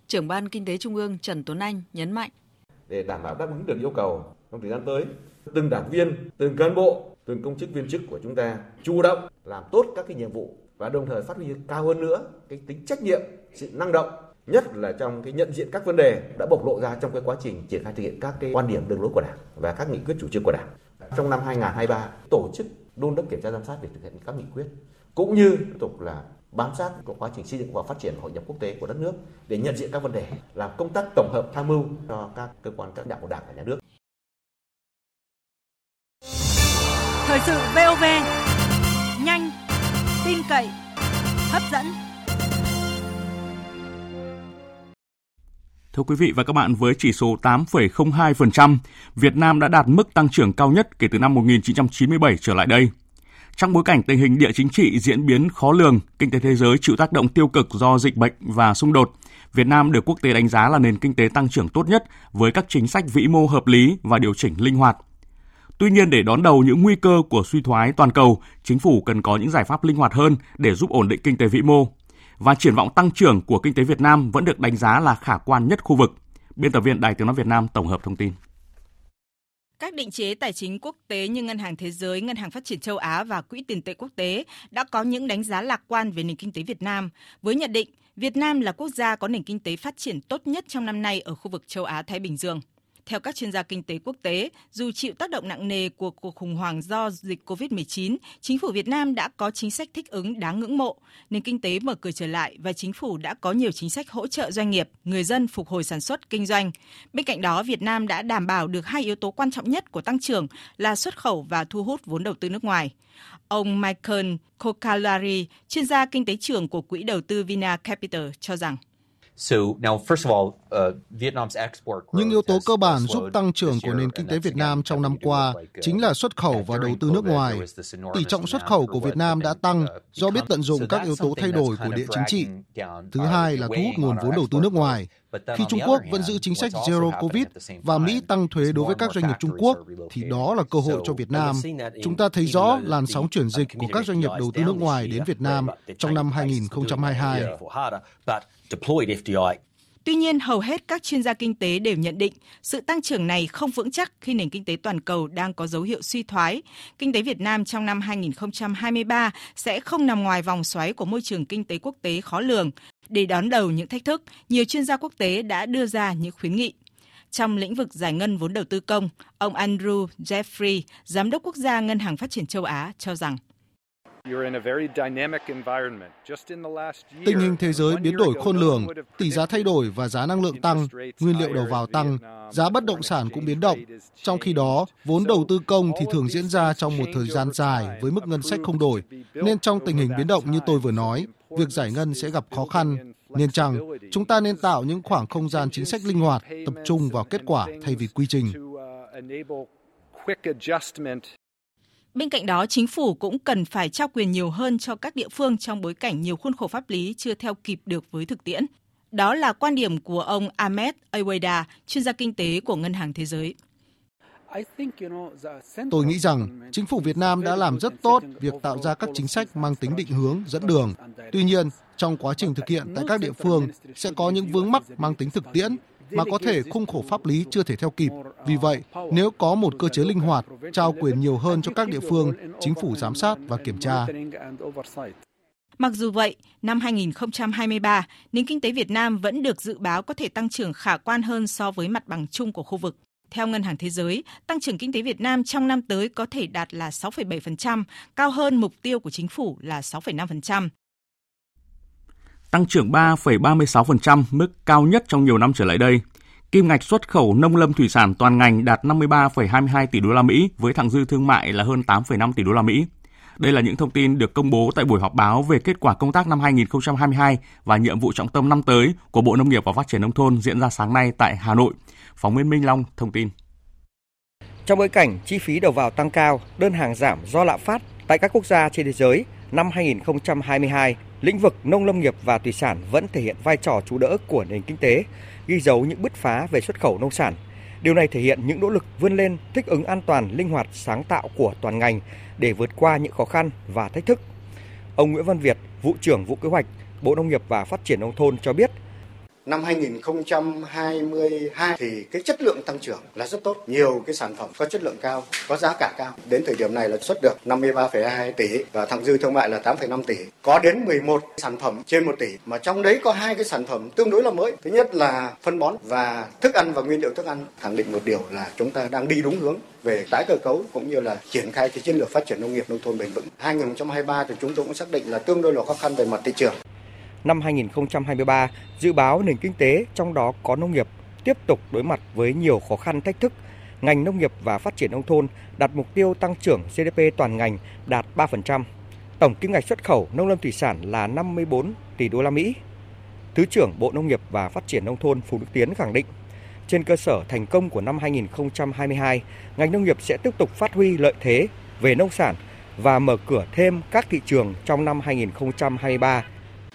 Trưởng ban Kinh tế Trung ương Trần Tuấn Anh nhấn mạnh. Để đảm bảo đáp ứng được yêu cầu trong thời gian tới, từng đảng viên, từng cán bộ, từng công chức viên chức của chúng ta chủ động làm tốt các cái nhiệm vụ và đồng thời phát huy cao hơn nữa cái tính trách nhiệm, sự năng động nhất là trong cái nhận diện các vấn đề đã bộc lộ ra trong cái quá trình triển khai thực hiện các cái quan điểm đường lối của Đảng và các nghị quyết chủ trương của Đảng. Trong năm 2023 tổ chức đôn đốc kiểm tra giám sát việc thực hiện các nghị quyết cũng như tiếp tục là bám sát của quá trình xây dựng và phát triển hội nhập quốc tế của đất nước để nhận diện các vấn đề, làm công tác tổng hợp tham mưu cho các cơ quan các đảng của Đảng và Nhà nước. Thời sự VOV nhanh, tin cậy, hấp dẫn. Thưa quý vị và các bạn, với chỉ số 8,02%, Việt Nam đã đạt mức tăng trưởng cao nhất kể từ năm 1997 trở lại đây. Trong bối cảnh tình hình địa chính trị diễn biến khó lường, kinh tế thế giới chịu tác động tiêu cực do dịch bệnh và xung đột, Việt Nam được quốc tế đánh giá là nền kinh tế tăng trưởng tốt nhất với các chính sách vĩ mô hợp lý và điều chỉnh linh hoạt. Tuy nhiên để đón đầu những nguy cơ của suy thoái toàn cầu, chính phủ cần có những giải pháp linh hoạt hơn để giúp ổn định kinh tế vĩ mô. Và triển vọng tăng trưởng của kinh tế Việt Nam vẫn được đánh giá là khả quan nhất khu vực. Biên tập viên Đài Tiếng nói Việt Nam tổng hợp thông tin. Các định chế tài chính quốc tế như Ngân hàng Thế giới, Ngân hàng Phát triển châu Á và Quỹ tiền tệ quốc tế đã có những đánh giá lạc quan về nền kinh tế Việt Nam, với nhận định Việt Nam là quốc gia có nền kinh tế phát triển tốt nhất trong năm nay ở khu vực châu Á-Thái Bình Dương. Theo các chuyên gia kinh tế quốc tế, dù chịu tác động nặng nề của cuộc khủng hoảng do dịch COVID-19, chính phủ Việt Nam đã có chính sách thích ứng đáng ngưỡng mộ, nền kinh tế mở cửa trở lại và chính phủ đã có nhiều chính sách hỗ trợ doanh nghiệp, người dân phục hồi sản xuất kinh doanh. Bên cạnh đó, Việt Nam đã đảm bảo được hai yếu tố quan trọng nhất của tăng trưởng là xuất khẩu và thu hút vốn đầu tư nước ngoài. Ông Michael Kokalari, chuyên gia kinh tế trưởng của quỹ đầu tư Vina Capital cho rằng những yếu tố cơ bản giúp tăng trưởng của nền kinh tế Việt Nam trong năm qua chính là xuất khẩu và đầu tư nước ngoài. Tỷ trọng xuất khẩu của Việt Nam đã tăng do biết tận dụng các yếu tố thay đổi của địa chính trị. Thứ hai là thu hút nguồn vốn đầu tư nước ngoài. Khi Trung Quốc vẫn giữ chính sách Zero Covid và Mỹ tăng thuế đối với các doanh nghiệp Trung Quốc, thì đó là cơ hội cho Việt Nam. Chúng ta thấy rõ làn sóng chuyển dịch của các doanh nghiệp đầu tư nước ngoài đến Việt Nam trong năm 2022. Tuy nhiên, hầu hết các chuyên gia kinh tế đều nhận định sự tăng trưởng này không vững chắc khi nền kinh tế toàn cầu đang có dấu hiệu suy thoái. Kinh tế Việt Nam trong năm 2023 sẽ không nằm ngoài vòng xoáy của môi trường kinh tế quốc tế khó lường. Để đón đầu những thách thức, nhiều chuyên gia quốc tế đã đưa ra những khuyến nghị. Trong lĩnh vực giải ngân vốn đầu tư công, ông Andrew Jeffrey, Giám đốc quốc gia Ngân hàng Phát triển châu Á, cho rằng Tình hình thế giới biến đổi khôn lường, tỷ giá thay đổi và giá năng lượng tăng, nguyên liệu đầu vào tăng, giá bất động sản cũng biến động. Trong khi đó, vốn đầu tư công thì thường diễn ra trong một thời gian dài với mức ngân sách không đổi. Nên trong tình hình biến động như tôi vừa nói, việc giải ngân sẽ gặp khó khăn. Nên chăng, chúng ta nên tạo những khoảng không gian chính sách linh hoạt, tập trung vào kết quả thay vì quy trình. Bên cạnh đó, chính phủ cũng cần phải trao quyền nhiều hơn cho các địa phương trong bối cảnh nhiều khuôn khổ pháp lý chưa theo kịp được với thực tiễn. Đó là quan điểm của ông Ahmed Aweda, chuyên gia kinh tế của Ngân hàng Thế giới. Tôi nghĩ rằng chính phủ Việt Nam đã làm rất tốt việc tạo ra các chính sách mang tính định hướng, dẫn đường. Tuy nhiên, trong quá trình thực hiện tại các địa phương sẽ có những vướng mắc mang tính thực tiễn mà có thể khung khổ pháp lý chưa thể theo kịp. Vì vậy, nếu có một cơ chế linh hoạt, trao quyền nhiều hơn cho các địa phương, chính phủ giám sát và kiểm tra. Mặc dù vậy, năm 2023, nền kinh tế Việt Nam vẫn được dự báo có thể tăng trưởng khả quan hơn so với mặt bằng chung của khu vực. Theo Ngân hàng Thế giới, tăng trưởng kinh tế Việt Nam trong năm tới có thể đạt là 6,7%, cao hơn mục tiêu của chính phủ là 6,5%. Tăng trưởng 3,36%, mức cao nhất trong nhiều năm trở lại đây. Kim ngạch xuất khẩu nông lâm thủy sản toàn ngành đạt 53,22 tỷ đô la Mỹ với thặng dư thương mại là hơn 8,5 tỷ đô la Mỹ. Đây là những thông tin được công bố tại buổi họp báo về kết quả công tác năm 2022 và nhiệm vụ trọng tâm năm tới của Bộ Nông nghiệp và Phát triển nông thôn diễn ra sáng nay tại Hà Nội. Phóng viên Minh Long thông tin. Trong bối cảnh chi phí đầu vào tăng cao, đơn hàng giảm do lạm phát tại các quốc gia trên thế giới, năm 2022, lĩnh vực nông lâm nghiệp và thủy sản vẫn thể hiện vai trò chủ đỡ của nền kinh tế, ghi dấu những bứt phá về xuất khẩu nông sản. Điều này thể hiện những nỗ lực vươn lên, thích ứng an toàn, linh hoạt, sáng tạo của toàn ngành để vượt qua những khó khăn và thách thức. Ông Nguyễn Văn Việt, vụ trưởng vụ kế hoạch, Bộ Nông nghiệp và Phát triển nông thôn cho biết, năm 2022 thì cái chất lượng tăng trưởng là rất tốt. Nhiều cái sản phẩm có chất lượng cao, có giá cả cao. Đến thời điểm này là xuất được 53,2 tỷ và thặng dư thương mại là 8,5 tỷ. Có đến 11 sản phẩm trên 1 tỷ mà trong đấy có hai cái sản phẩm tương đối là mới. Thứ nhất là phân bón và thức ăn và nguyên liệu thức ăn. Khẳng định một điều là chúng ta đang đi đúng hướng về tái cơ cấu cũng như là triển khai cái chiến lược phát triển nông nghiệp nông thôn bền vững. 2023 thì chúng tôi cũng xác định là tương đối là khó khăn về mặt thị trường năm 2023, dự báo nền kinh tế trong đó có nông nghiệp tiếp tục đối mặt với nhiều khó khăn thách thức. Ngành nông nghiệp và phát triển nông thôn đặt mục tiêu tăng trưởng GDP toàn ngành đạt 3%. Tổng kim ngạch xuất khẩu nông lâm thủy sản là 54 tỷ đô la Mỹ. Thứ trưởng Bộ Nông nghiệp và Phát triển nông thôn Phú Đức Tiến khẳng định, trên cơ sở thành công của năm 2022, ngành nông nghiệp sẽ tiếp tục phát huy lợi thế về nông sản và mở cửa thêm các thị trường trong năm 2023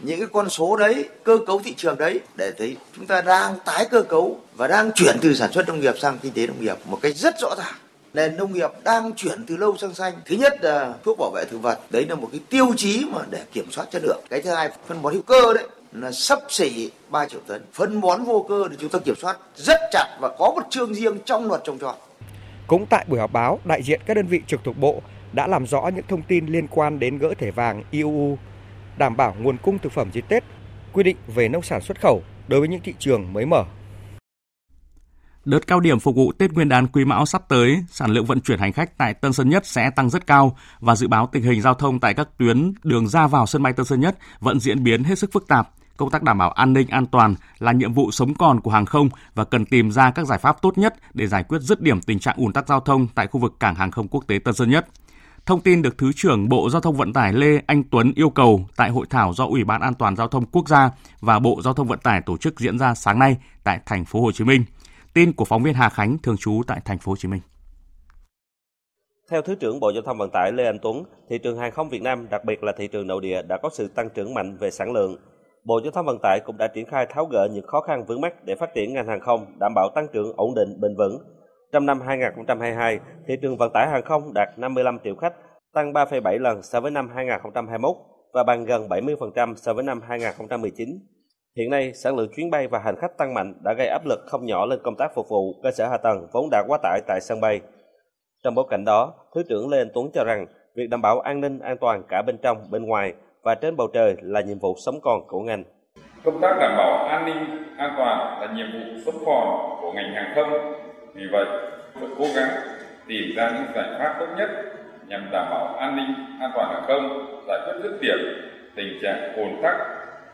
những cái con số đấy, cơ cấu thị trường đấy để thấy chúng ta đang tái cơ cấu và đang chuyển từ sản xuất nông nghiệp sang kinh tế nông nghiệp một cách rất rõ ràng. Nền nông nghiệp đang chuyển từ lâu sang xanh. Thứ nhất là thuốc bảo vệ thực vật. Đấy là một cái tiêu chí mà để kiểm soát chất lượng. Cái thứ hai, phân bón hữu cơ đấy, là sấp xỉ 3 triệu tấn. Phân bón vô cơ thì chúng ta kiểm soát rất chặt và có một chương riêng trong luật trồng trọt. Cũng tại buổi họp báo, đại diện các đơn vị trực thuộc bộ đã làm rõ những thông tin liên quan đến gỡ thẻ vàng IUU đảm bảo nguồn cung thực phẩm dịp Tết, quy định về nông sản xuất khẩu đối với những thị trường mới mở. Đợt cao điểm phục vụ Tết Nguyên đán Quý Mão sắp tới, sản lượng vận chuyển hành khách tại Tân Sơn Nhất sẽ tăng rất cao và dự báo tình hình giao thông tại các tuyến đường ra vào sân bay Tân Sơn Nhất vẫn diễn biến hết sức phức tạp. Công tác đảm bảo an ninh an toàn là nhiệm vụ sống còn của hàng không và cần tìm ra các giải pháp tốt nhất để giải quyết dứt điểm tình trạng ùn tắc giao thông tại khu vực cảng hàng không quốc tế Tân Sơn Nhất. Thông tin được Thứ trưởng Bộ Giao thông Vận tải Lê Anh Tuấn yêu cầu tại hội thảo do Ủy ban An toàn giao thông quốc gia và Bộ Giao thông Vận tải tổ chức diễn ra sáng nay tại thành phố Hồ Chí Minh. Tin của phóng viên Hà Khánh thường trú tại thành phố Hồ Chí Minh. Theo Thứ trưởng Bộ Giao thông Vận tải Lê Anh Tuấn, thị trường hàng không Việt Nam, đặc biệt là thị trường nội địa đã có sự tăng trưởng mạnh về sản lượng. Bộ Giao thông Vận tải cũng đã triển khai tháo gỡ những khó khăn vướng mắt để phát triển ngành hàng không, đảm bảo tăng trưởng ổn định, bền vững, trong năm 2022, thị trường vận tải hàng không đạt 55 triệu khách, tăng 3,7 lần so với năm 2021 và bằng gần 70% so với năm 2019. Hiện nay, sản lượng chuyến bay và hành khách tăng mạnh đã gây áp lực không nhỏ lên công tác phục vụ cơ sở hạ tầng vốn đã quá tải tại sân bay. Trong bối cảnh đó, Thứ trưởng Lê Anh Tuấn cho rằng việc đảm bảo an ninh an toàn cả bên trong, bên ngoài và trên bầu trời là nhiệm vụ sống còn của ngành. Công tác đảm bảo an ninh an toàn là nhiệm vụ sống còn của ngành hàng không vì vậy, phải cố gắng tìm ra những giải pháp tốt nhất nhằm đảm bảo an ninh, an toàn hàng không, giải quyết dứt điểm tình trạng ồn tắc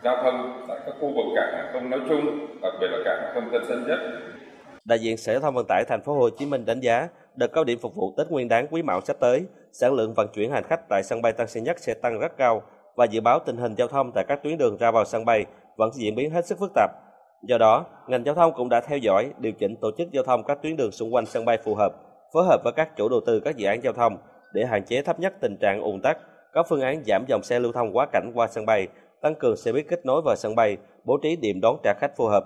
giao thông tại các khu vực cảng hàng không nói chung, đặc biệt là cảng hàng không Tân Sơn Nhất. Đại diện Sở Giao thông Vận tải Thành phố Hồ Chí Minh đánh giá đợt cao điểm phục vụ Tết Nguyên đán Quý Mão sắp tới, sản lượng vận chuyển hành khách tại sân bay Tân Sơn Nhất sẽ tăng rất cao và dự báo tình hình giao thông tại các tuyến đường ra vào sân bay vẫn diễn biến hết sức phức tạp Do đó, ngành giao thông cũng đã theo dõi, điều chỉnh tổ chức giao thông các tuyến đường xung quanh sân bay phù hợp, phối hợp với các chủ đầu tư các dự án giao thông để hạn chế thấp nhất tình trạng ùn tắc, có phương án giảm dòng xe lưu thông quá cảnh qua sân bay, tăng cường xe buýt kết nối vào sân bay, bố trí điểm đón trả khách phù hợp.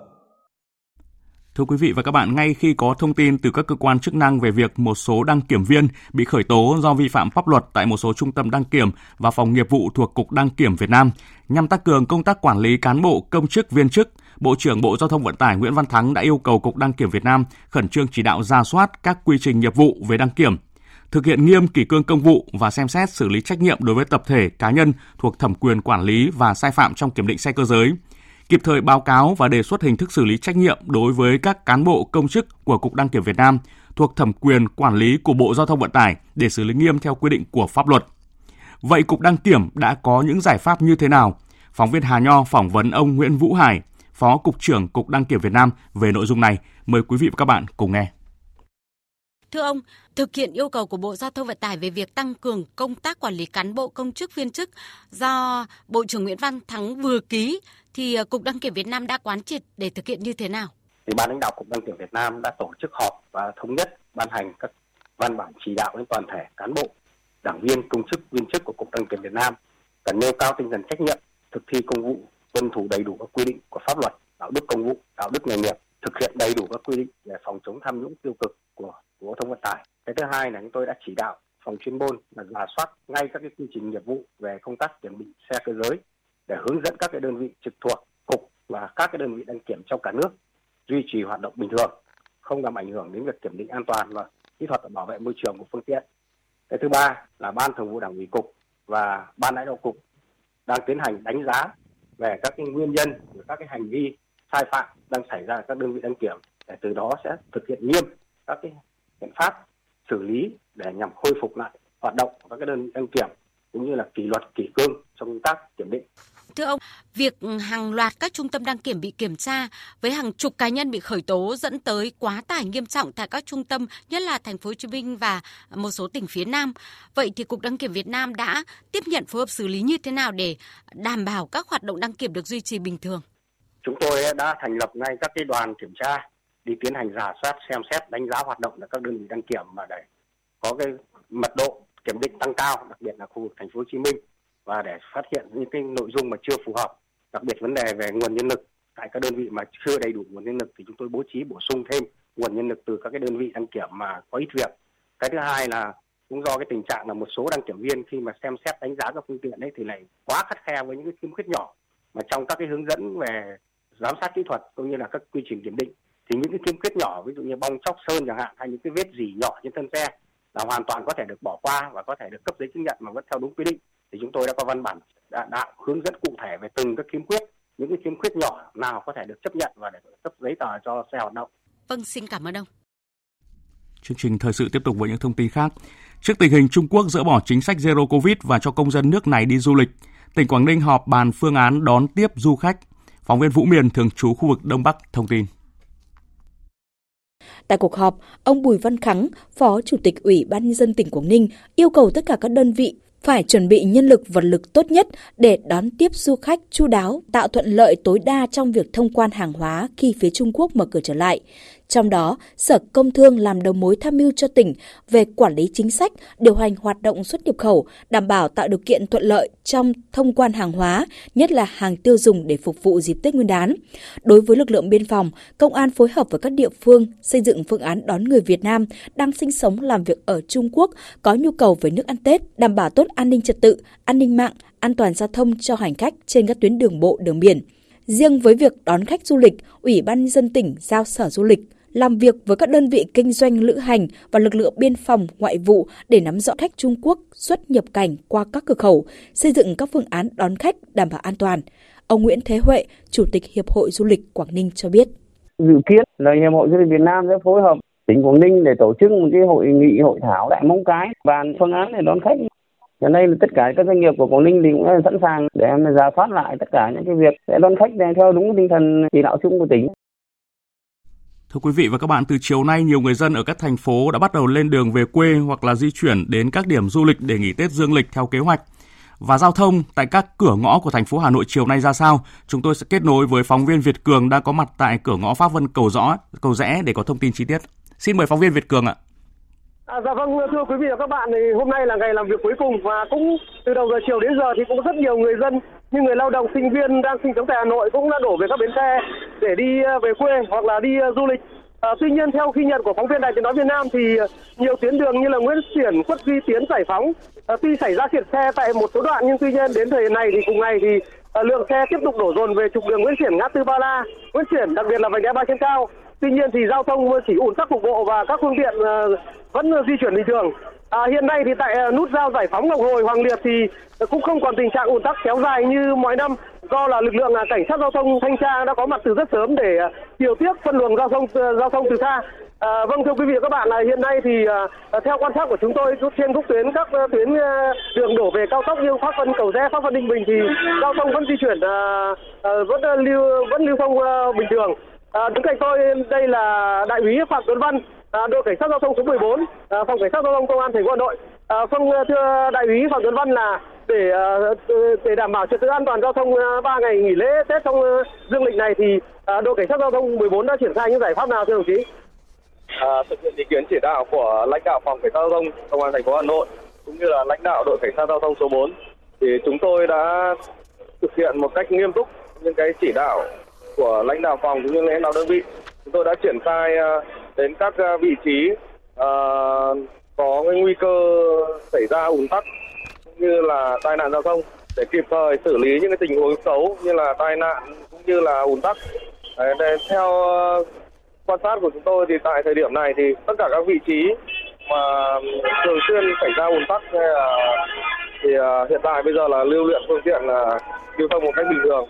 Thưa quý vị và các bạn, ngay khi có thông tin từ các cơ quan chức năng về việc một số đăng kiểm viên bị khởi tố do vi phạm pháp luật tại một số trung tâm đăng kiểm và phòng nghiệp vụ thuộc Cục Đăng kiểm Việt Nam, nhằm tăng cường công tác quản lý cán bộ, công chức, viên chức, Bộ trưởng Bộ Giao thông Vận tải Nguyễn Văn Thắng đã yêu cầu Cục Đăng kiểm Việt Nam khẩn trương chỉ đạo ra soát các quy trình nghiệp vụ về đăng kiểm. thực hiện nghiêm kỷ cương công vụ và xem xét xử lý trách nhiệm đối với tập thể cá nhân thuộc thẩm quyền quản lý và sai phạm trong kiểm định xe cơ giới, kịp thời báo cáo và đề xuất hình thức xử lý trách nhiệm đối với các cán bộ công chức của Cục Đăng kiểm Việt Nam thuộc thẩm quyền quản lý của Bộ Giao thông Vận tải để xử lý nghiêm theo quy định của pháp luật. Vậy Cục Đăng kiểm đã có những giải pháp như thế nào? Phóng viên Hà Nho phỏng vấn ông Nguyễn Vũ Hải, Phó Cục trưởng Cục Đăng kiểm Việt Nam về nội dung này. Mời quý vị và các bạn cùng nghe. Thưa ông, thực hiện yêu cầu của Bộ Giao thông Vận tải về việc tăng cường công tác quản lý cán bộ công chức viên chức do Bộ trưởng Nguyễn Văn Thắng vừa ký thì à, Cục Đăng kiểm Việt Nam đã quán triệt để thực hiện như thế nào? Thì ban lãnh đạo Cục Đăng kiểm Việt Nam đã tổ chức họp và thống nhất ban hành các văn bản chỉ đạo đến toàn thể cán bộ, đảng viên, công chức, viên chức của Cục Đăng kiểm Việt Nam cần nêu cao tinh thần trách nhiệm, thực thi công vụ, tuân thủ đầy đủ các quy định của pháp luật, đạo đức công vụ, đạo đức nghề nghiệp, thực hiện đầy đủ các quy định về phòng chống tham nhũng tiêu cực của của thông vận tải. Cái thứ hai là chúng tôi đã chỉ đạo phòng chuyên môn là giả soát ngay các cái quy trình nghiệp vụ về công tác kiểm định xe cơ giới để hướng dẫn các cái đơn vị trực thuộc cục và các cái đơn vị đăng kiểm trong cả nước duy trì hoạt động bình thường, không làm ảnh hưởng đến việc kiểm định an toàn và kỹ thuật bảo vệ môi trường của phương tiện. Cái thứ ba là ban thường vụ đảng ủy cục và ban lãnh đạo cục đang tiến hành đánh giá về các cái nguyên nhân của các cái hành vi sai phạm đang xảy ra ở các đơn vị đăng kiểm để từ đó sẽ thực hiện nghiêm các cái biện pháp xử lý để nhằm khôi phục lại hoạt động của các cái đơn vị đăng kiểm cũng như là kỷ luật kỷ cương trong công tác kiểm định. Thưa ông, việc hàng loạt các trung tâm đăng kiểm bị kiểm tra với hàng chục cá nhân bị khởi tố dẫn tới quá tải nghiêm trọng tại các trung tâm, nhất là thành phố Hồ Chí Minh và một số tỉnh phía Nam. Vậy thì Cục Đăng kiểm Việt Nam đã tiếp nhận phối hợp xử lý như thế nào để đảm bảo các hoạt động đăng kiểm được duy trì bình thường? Chúng tôi đã thành lập ngay các cái đoàn kiểm tra, đi tiến hành giả soát, xem xét, đánh giá hoạt động của các đơn vị đăng kiểm mà để có cái mật độ kiểm định tăng cao, đặc biệt là khu vực thành phố Hồ Chí Minh, và để phát hiện những cái nội dung mà chưa phù hợp, đặc biệt vấn đề về nguồn nhân lực. Tại các đơn vị mà chưa đầy đủ nguồn nhân lực thì chúng tôi bố trí bổ sung thêm nguồn nhân lực từ các cái đơn vị đăng kiểm mà có ít việc. Cái thứ hai là cũng do cái tình trạng là một số đăng kiểm viên khi mà xem xét đánh giá các phương tiện đấy thì lại quá khắt khe với những cái khiếm khuyết nhỏ. Mà trong các cái hướng dẫn về giám sát kỹ thuật cũng như là các quy trình kiểm định thì những cái khiếm khuyết nhỏ ví dụ như bong chóc sơn chẳng hạn hay những cái vết gì nhỏ trên thân xe là hoàn toàn có thể được bỏ qua và có thể được cấp giấy chứng nhận mà vẫn theo đúng quy định thì chúng tôi đã có văn bản đã đạo hướng dẫn cụ thể về từng các khiếm khuyết những cái khiếm khuyết nhỏ nào có thể được chấp nhận và để cấp giấy tờ cho xe hoạt động. Vâng, xin cảm ơn ông. Chương trình thời sự tiếp tục với những thông tin khác. Trước tình hình Trung Quốc dỡ bỏ chính sách Zero Covid và cho công dân nước này đi du lịch, tỉnh Quảng Ninh họp bàn phương án đón tiếp du khách. Phóng viên Vũ Miền thường trú khu vực Đông Bắc thông tin. Tại cuộc họp, ông Bùi Văn Khắng, Phó Chủ tịch Ủy ban nhân dân tỉnh Quảng Ninh yêu cầu tất cả các đơn vị phải chuẩn bị nhân lực vật lực tốt nhất để đón tiếp du khách chu đáo, tạo thuận lợi tối đa trong việc thông quan hàng hóa khi phía Trung Quốc mở cửa trở lại. Trong đó, Sở Công Thương làm đầu mối tham mưu cho tỉnh về quản lý chính sách, điều hành hoạt động xuất nhập khẩu, đảm bảo tạo điều kiện thuận lợi trong thông quan hàng hóa, nhất là hàng tiêu dùng để phục vụ dịp Tết Nguyên đán. Đối với lực lượng biên phòng, công an phối hợp với các địa phương xây dựng phương án đón người Việt Nam đang sinh sống làm việc ở Trung Quốc có nhu cầu về nước ăn Tết, đảm bảo tốt an ninh trật tự, an ninh mạng, an toàn giao thông cho hành khách trên các tuyến đường bộ, đường biển. Riêng với việc đón khách du lịch, Ủy ban nhân dân tỉnh giao Sở Du lịch làm việc với các đơn vị kinh doanh lữ hành và lực lượng biên phòng ngoại vụ để nắm rõ khách Trung Quốc xuất nhập cảnh qua các cửa khẩu, xây dựng các phương án đón khách đảm bảo an toàn. Ông Nguyễn Thế Huệ, Chủ tịch Hiệp hội Du lịch Quảng Ninh cho biết. Dự kiến là Hiệp hội Du lịch Việt Nam sẽ phối hợp tỉnh Quảng Ninh để tổ chức một cái hội nghị hội thảo tại Móng Cái bàn phương án để đón khách Hiện nay là tất cả các doanh nghiệp của Quảng Ninh thì cũng sẵn sàng để em giả soát lại tất cả những cái việc để đón khách theo đúng tinh thần chỉ đạo chung của tỉnh. Thưa quý vị và các bạn, từ chiều nay nhiều người dân ở các thành phố đã bắt đầu lên đường về quê hoặc là di chuyển đến các điểm du lịch để nghỉ Tết dương lịch theo kế hoạch. Và giao thông tại các cửa ngõ của thành phố Hà Nội chiều nay ra sao? Chúng tôi sẽ kết nối với phóng viên Việt Cường đang có mặt tại cửa ngõ Pháp Vân Cầu Rõ, Cầu Rẽ để có thông tin chi tiết. Xin mời phóng viên Việt Cường ạ. À, dạ vâng thưa quý vị và các bạn thì hôm nay là ngày làm việc cuối cùng và cũng từ đầu giờ chiều đến giờ thì cũng rất nhiều người dân như người lao động sinh viên đang sinh sống tại Hà Nội cũng đã đổ về các bến xe để đi ờ, về quê hoặc là đi ờ, du lịch. À, tuy nhiên theo ghi nhận của phóng viên Đài Tiếng nói Việt Nam thì ờ, nhiều tuyến đường như là Nguyễn Xiển, Khuất Duy Tiến, Giải Phóng à, tuy xảy ra kiệt xe tại một số đoạn nhưng tuy nhiên đến thời này thì cùng ngày thì à, lượng xe tiếp tục đổ dồn về trục đường Nguyễn Xiển ngã tư Ba La, Nguyễn Xiển đặc biệt là vành đai ba trên cao. Tuy nhiên thì giao thông chỉ ủn tắc cục bộ và các phương tiện ờ, vẫn di chuyển bình thường. À, hiện nay thì tại ờ, nút giao giải phóng Ngọc Hồi Hoàng Liệt thì cũng không còn tình trạng ùn tắc kéo dài như mọi năm do là lực lượng à, cảnh sát giao thông thanh tra đã có mặt từ rất sớm để à, điều tiết phân luồng giao thông ờ, giao thông từ xa. À, vâng thưa quý vị và các bạn là hiện nay thì à, à, theo quan sát của chúng tôi trên các tuyến các tuyến đường đổ về cao tốc như Pháp Vân Cầu Rẽ, Pháp Vân Ninh Bình thì giao thông vẫn di chuyển à, à, vẫn lưu vẫn lưu thông à, bình thường. À, đứng cạnh tôi đây là đại úy Phạm Tuấn Văn, à, đội cảnh sát giao thông số 14, à, ờ, phòng cảnh sát giao thông công an thành phố Hà Nội. À, vâng thưa đại úy Phạm Tuấn Văn là để ừ, để đảm bảo trật tự an toàn giao thông 3 ngày nghỉ lễ Tết trong dương lịch này thì đội cảnh sát giao thông 14 đã triển khai những giải pháp nào thưa đồng chí? À, thực hiện ý kiến chỉ đạo của lãnh đạo phòng cảnh sát giao thông công an thành phố Hà Nội cũng như là lãnh đạo đội cảnh sát giao thông số 4 thì chúng tôi đã thực hiện một cách nghiêm túc những cái chỉ đạo của lãnh đạo phòng cũng như lãnh đạo đơn vị chúng tôi đã triển khai ờ, đến các ờ, vị trí ờ, có nguy cơ xảy ra ùn tắc cũng như là tai nạn giao thông để kịp thời xử lý những cái tình huống xấu như là tai nạn cũng như là ùn tắc. Để theo quan sát của chúng tôi thì tại thời điểm này thì tất cả các vị trí mà thường xuyên xảy ra ùn tắc hay là, thì hiện tại bây giờ là lưu lượng phương tiện là lưu thông một cách bình thường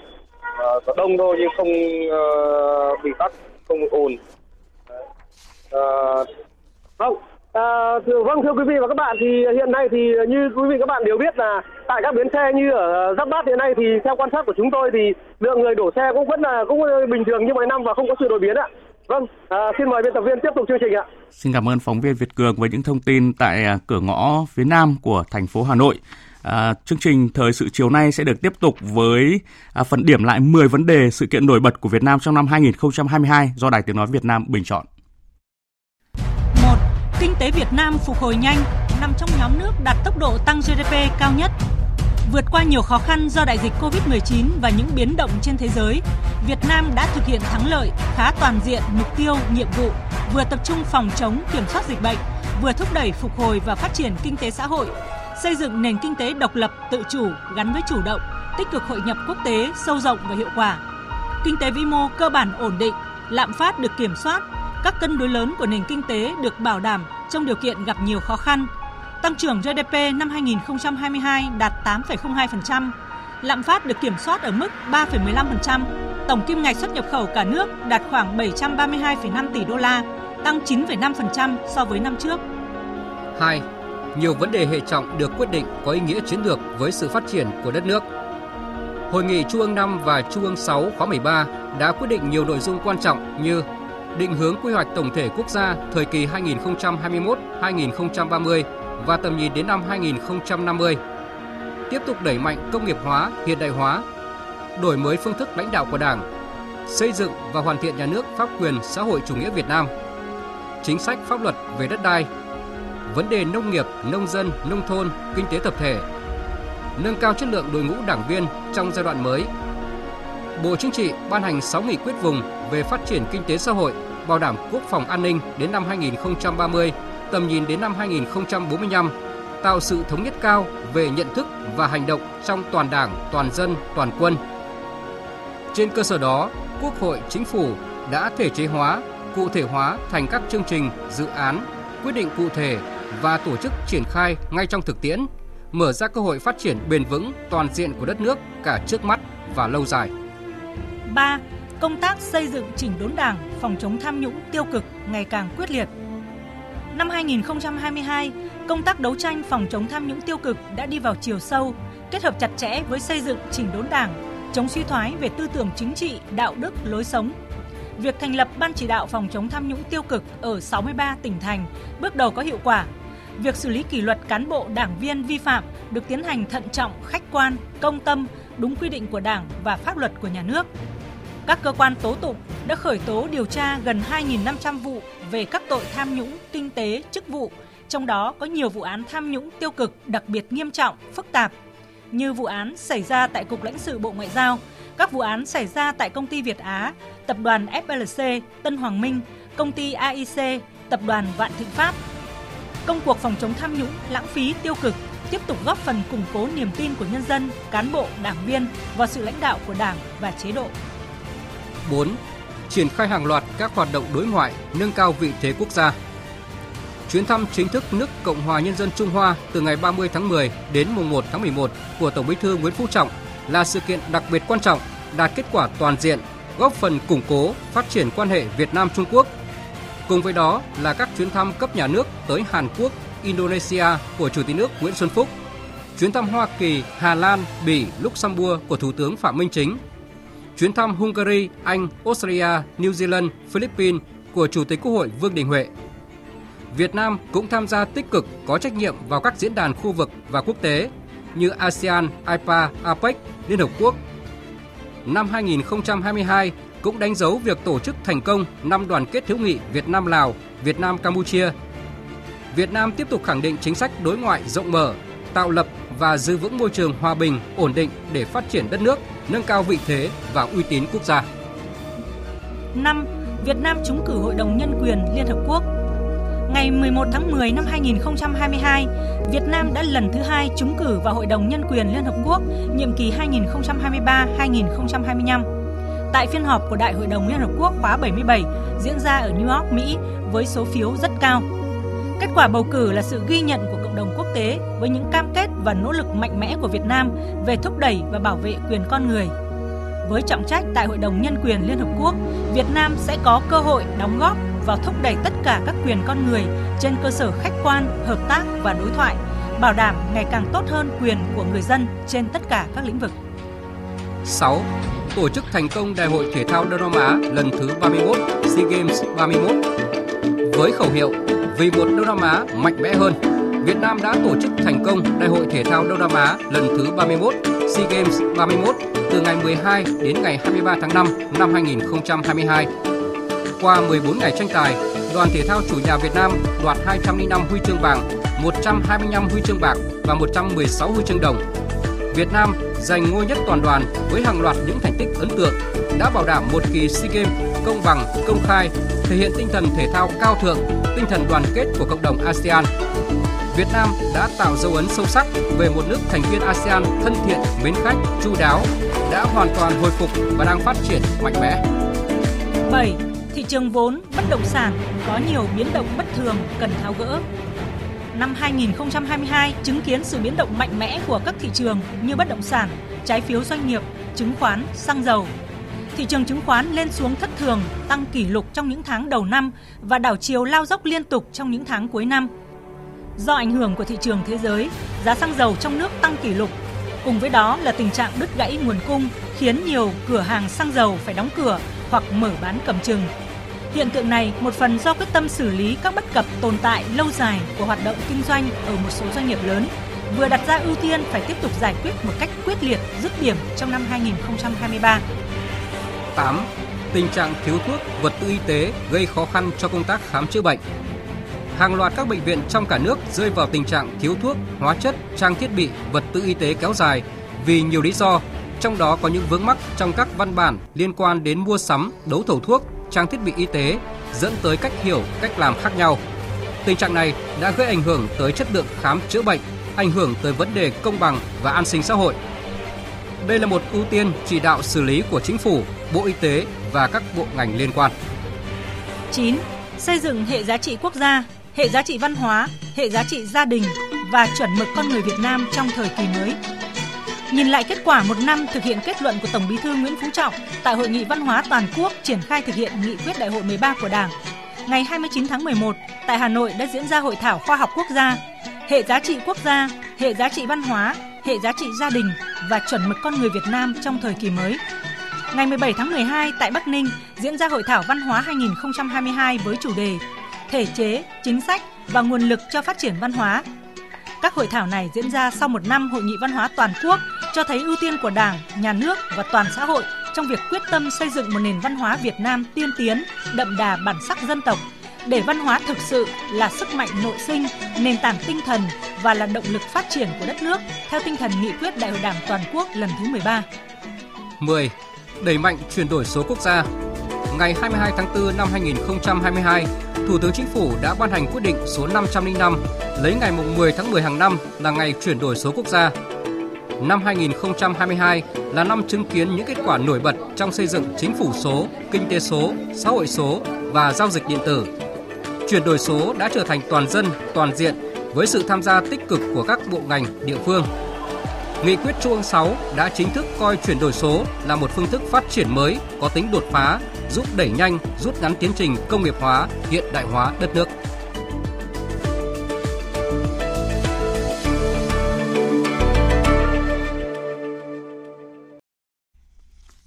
Ờ, có đông thôi nhưng không uh, bị tắc không ồn uh, không À, thưa, vâng thưa quý vị và các bạn thì hiện nay thì như quý vị các bạn đều biết là tại các bến xe như ở Giáp Bát hiện nay thì theo quan sát của chúng tôi thì lượng người đổ xe cũng vẫn là cũng bình thường như mọi năm và không có sự đổi biến ạ. Vâng, à, xin mời biên tập viên tiếp tục chương trình ạ. Xin cảm ơn phóng viên Việt Cường với những thông tin tại à, cửa ngõ phía Nam của thành phố Hà Nội. À, chương trình thời sự chiều nay sẽ được tiếp tục với à, phần điểm lại 10 vấn đề sự kiện nổi bật của Việt Nam trong năm 2022 do Đài Tiếng Nói Việt Nam bình chọn. 1. Kinh tế Việt Nam phục hồi nhanh, nằm trong nhóm nước đạt tốc độ tăng GDP cao nhất Vượt qua nhiều khó khăn do đại dịch Covid-19 và những biến động trên thế giới, Việt Nam đã thực hiện thắng lợi khá toàn diện mục tiêu, nhiệm vụ, vừa tập trung phòng chống kiểm soát dịch bệnh, vừa thúc đẩy phục hồi và phát triển kinh tế xã hội, xây dựng nền kinh tế độc lập, tự chủ gắn với chủ động, tích cực hội nhập quốc tế sâu rộng và hiệu quả. Kinh tế vĩ mô cơ bản ổn định, lạm phát được kiểm soát, các cân đối lớn của nền kinh tế được bảo đảm trong điều kiện gặp nhiều khó khăn, Tăng trưởng GDP năm 2022 đạt 8,02%, lạm phát được kiểm soát ở mức 3,15%, tổng kim ngạch xuất nhập khẩu cả nước đạt khoảng 732,5 tỷ đô la, tăng 9,5% so với năm trước. 2. Nhiều vấn đề hệ trọng được quyết định có ý nghĩa chiến lược với sự phát triển của đất nước. Hội nghị Trung ương 5 và Trung ương 6 khóa 13 đã quyết định nhiều nội dung quan trọng như định hướng quy hoạch tổng thể quốc gia thời kỳ 2021-2030 và tầm nhìn đến năm 2050. Tiếp tục đẩy mạnh công nghiệp hóa, hiện đại hóa, đổi mới phương thức lãnh đạo của Đảng, xây dựng và hoàn thiện nhà nước pháp quyền xã hội chủ nghĩa Việt Nam, chính sách pháp luật về đất đai, vấn đề nông nghiệp, nông dân, nông thôn, kinh tế tập thể, nâng cao chất lượng đội ngũ đảng viên trong giai đoạn mới. Bộ Chính trị ban hành 6 nghị quyết vùng về phát triển kinh tế xã hội, bảo đảm quốc phòng an ninh đến năm 2030 tầm nhìn đến năm 2045, tạo sự thống nhất cao về nhận thức và hành động trong toàn Đảng, toàn dân, toàn quân. Trên cơ sở đó, Quốc hội, Chính phủ đã thể chế hóa, cụ thể hóa thành các chương trình, dự án, quyết định cụ thể và tổ chức triển khai ngay trong thực tiễn, mở ra cơ hội phát triển bền vững toàn diện của đất nước cả trước mắt và lâu dài. 3. Công tác xây dựng chỉnh đốn Đảng, phòng chống tham nhũng tiêu cực ngày càng quyết liệt, Năm 2022, công tác đấu tranh phòng chống tham nhũng tiêu cực đã đi vào chiều sâu, kết hợp chặt chẽ với xây dựng chỉnh đốn Đảng, chống suy thoái về tư tưởng chính trị, đạo đức, lối sống. Việc thành lập Ban chỉ đạo phòng chống tham nhũng tiêu cực ở 63 tỉnh thành bước đầu có hiệu quả. Việc xử lý kỷ luật cán bộ đảng viên vi phạm được tiến hành thận trọng, khách quan, công tâm, đúng quy định của Đảng và pháp luật của nhà nước. Các cơ quan tố tụng đã khởi tố điều tra gần 2.500 vụ về các tội tham nhũng, kinh tế, chức vụ, trong đó có nhiều vụ án tham nhũng tiêu cực đặc biệt nghiêm trọng, phức tạp, như vụ án xảy ra tại Cục lãnh sự Bộ Ngoại giao, các vụ án xảy ra tại công ty Việt Á, tập đoàn FLC, Tân Hoàng Minh, công ty AIC, tập đoàn Vạn Thịnh Phát. Công cuộc phòng chống tham nhũng, lãng phí, tiêu cực tiếp tục góp phần củng cố niềm tin của nhân dân, cán bộ, đảng viên vào sự lãnh đạo của Đảng và chế độ. 4. Triển khai hàng loạt các hoạt động đối ngoại nâng cao vị thế quốc gia. chuyến thăm chính thức nước Cộng hòa Nhân dân Trung Hoa từ ngày 30 tháng 10 đến mùng 1 tháng 11 của Tổng Bí thư Nguyễn Phú Trọng là sự kiện đặc biệt quan trọng, đạt kết quả toàn diện, góp phần củng cố, phát triển quan hệ Việt Nam Trung Quốc. Cùng với đó là các chuyến thăm cấp nhà nước tới Hàn Quốc, Indonesia của Chủ tịch nước Nguyễn Xuân Phúc, chuyến thăm Hoa Kỳ, Hà Lan, Bỉ, Luxembourg của Thủ tướng Phạm Minh Chính, chuyến thăm Hungary, Anh, Australia, New Zealand, Philippines của Chủ tịch Quốc hội Vương Đình Huệ. Việt Nam cũng tham gia tích cực có trách nhiệm vào các diễn đàn khu vực và quốc tế như ASEAN, IPA, APEC, Liên Hợp Quốc. Năm 2022 cũng đánh dấu việc tổ chức thành công năm đoàn kết hữu nghị Việt Nam Lào, Việt Nam Campuchia. Việt Nam tiếp tục khẳng định chính sách đối ngoại rộng mở, tạo lập và giữ vững môi trường hòa bình, ổn định để phát triển đất nước, nâng cao vị thế và uy tín quốc gia. 5. Việt Nam trúng cử Hội đồng Nhân quyền Liên Hợp Quốc Ngày 11 tháng 10 năm 2022, Việt Nam đã lần thứ hai trúng cử vào Hội đồng Nhân quyền Liên Hợp Quốc nhiệm kỳ 2023-2025. Tại phiên họp của Đại hội đồng Liên Hợp Quốc khóa 77 diễn ra ở New York, Mỹ với số phiếu rất cao. Kết quả bầu cử là sự ghi nhận của cộng đồng quốc tế với những cam kết và nỗ lực mạnh mẽ của Việt Nam về thúc đẩy và bảo vệ quyền con người. Với trọng trách tại Hội đồng Nhân quyền Liên Hợp Quốc, Việt Nam sẽ có cơ hội đóng góp vào thúc đẩy tất cả các quyền con người trên cơ sở khách quan, hợp tác và đối thoại, bảo đảm ngày càng tốt hơn quyền của người dân trên tất cả các lĩnh vực. 6. Tổ chức thành công Đại hội Thể thao Đông Nam Á lần thứ 31 SEA Games 31 với khẩu hiệu Vì một Đông Nam Á mạnh mẽ hơn, Việt Nam đã tổ chức thành công Đại hội Thể thao Đông Nam Á lần thứ 31 SEA Games 31 từ ngày 12 đến ngày 23 tháng 5 năm 2022 qua 14 ngày tranh tài, đoàn thể thao chủ nhà Việt Nam đoạt 205 huy chương vàng, 125 huy chương bạc và 116 huy chương đồng. Việt Nam giành ngôi nhất toàn đoàn với hàng loạt những thành tích ấn tượng, đã bảo đảm một kỳ SEA Games công bằng, công khai, thể hiện tinh thần thể thao cao thượng, tinh thần đoàn kết của cộng đồng ASEAN. Việt Nam đã tạo dấu ấn sâu sắc về một nước thành viên ASEAN thân thiện, mến khách, chu đáo, đã hoàn toàn hồi phục và đang phát triển mạnh mẽ. 7 thị trường vốn bất động sản có nhiều biến động bất thường cần tháo gỡ. Năm 2022 chứng kiến sự biến động mạnh mẽ của các thị trường như bất động sản, trái phiếu doanh nghiệp, chứng khoán, xăng dầu. Thị trường chứng khoán lên xuống thất thường, tăng kỷ lục trong những tháng đầu năm và đảo chiều lao dốc liên tục trong những tháng cuối năm. Do ảnh hưởng của thị trường thế giới, giá xăng dầu trong nước tăng kỷ lục. Cùng với đó là tình trạng đứt gãy nguồn cung khiến nhiều cửa hàng xăng dầu phải đóng cửa hoặc mở bán cầm chừng Hiện tượng này một phần do quyết tâm xử lý các bất cập tồn tại lâu dài của hoạt động kinh doanh ở một số doanh nghiệp lớn, vừa đặt ra ưu tiên phải tiếp tục giải quyết một cách quyết liệt, dứt điểm trong năm 2023. 8. Tình trạng thiếu thuốc, vật tư y tế gây khó khăn cho công tác khám chữa bệnh. Hàng loạt các bệnh viện trong cả nước rơi vào tình trạng thiếu thuốc, hóa chất, trang thiết bị, vật tư y tế kéo dài vì nhiều lý do, trong đó có những vướng mắc trong các văn bản liên quan đến mua sắm, đấu thầu thuốc, trang thiết bị y tế dẫn tới cách hiểu, cách làm khác nhau. Tình trạng này đã gây ảnh hưởng tới chất lượng khám chữa bệnh, ảnh hưởng tới vấn đề công bằng và an sinh xã hội. Đây là một ưu tiên chỉ đạo xử lý của chính phủ, Bộ Y tế và các bộ ngành liên quan. 9. Xây dựng hệ giá trị quốc gia, hệ giá trị văn hóa, hệ giá trị gia đình và chuẩn mực con người Việt Nam trong thời kỳ mới. Nhìn lại kết quả một năm thực hiện kết luận của Tổng Bí thư Nguyễn Phú Trọng tại Hội nghị Văn hóa Toàn quốc triển khai thực hiện nghị quyết Đại hội 13 của Đảng, ngày 29 tháng 11 tại Hà Nội đã diễn ra hội thảo khoa học quốc gia, hệ giá trị quốc gia, hệ giá trị văn hóa, hệ giá trị gia đình và chuẩn mực con người Việt Nam trong thời kỳ mới. Ngày 17 tháng 12 tại Bắc Ninh diễn ra hội thảo văn hóa 2022 với chủ đề Thể chế, chính sách và nguồn lực cho phát triển văn hóa các hội thảo này diễn ra sau một năm hội nghị văn hóa toàn quốc cho thấy ưu tiên của Đảng, Nhà nước và toàn xã hội trong việc quyết tâm xây dựng một nền văn hóa Việt Nam tiên tiến, đậm đà bản sắc dân tộc, để văn hóa thực sự là sức mạnh nội sinh, nền tảng tinh thần và là động lực phát triển của đất nước theo tinh thần nghị quyết Đại hội Đảng toàn quốc lần thứ 13. 10. Đẩy mạnh chuyển đổi số quốc gia. Ngày 22 tháng 4 năm 2022, Thủ tướng Chính phủ đã ban hành quyết định số 505 lấy ngày 10 tháng 10 hàng năm là ngày chuyển đổi số quốc gia. Năm 2022 là năm chứng kiến những kết quả nổi bật trong xây dựng chính phủ số, kinh tế số, xã hội số và giao dịch điện tử. chuyển đổi số đã trở thành toàn dân, toàn diện với sự tham gia tích cực của các bộ ngành, địa phương. Nghị quyết Trung ương 6 đã chính thức coi chuyển đổi số là một phương thức phát triển mới có tính đột phá, giúp đẩy nhanh, rút ngắn tiến trình công nghiệp hóa, hiện đại hóa đất nước.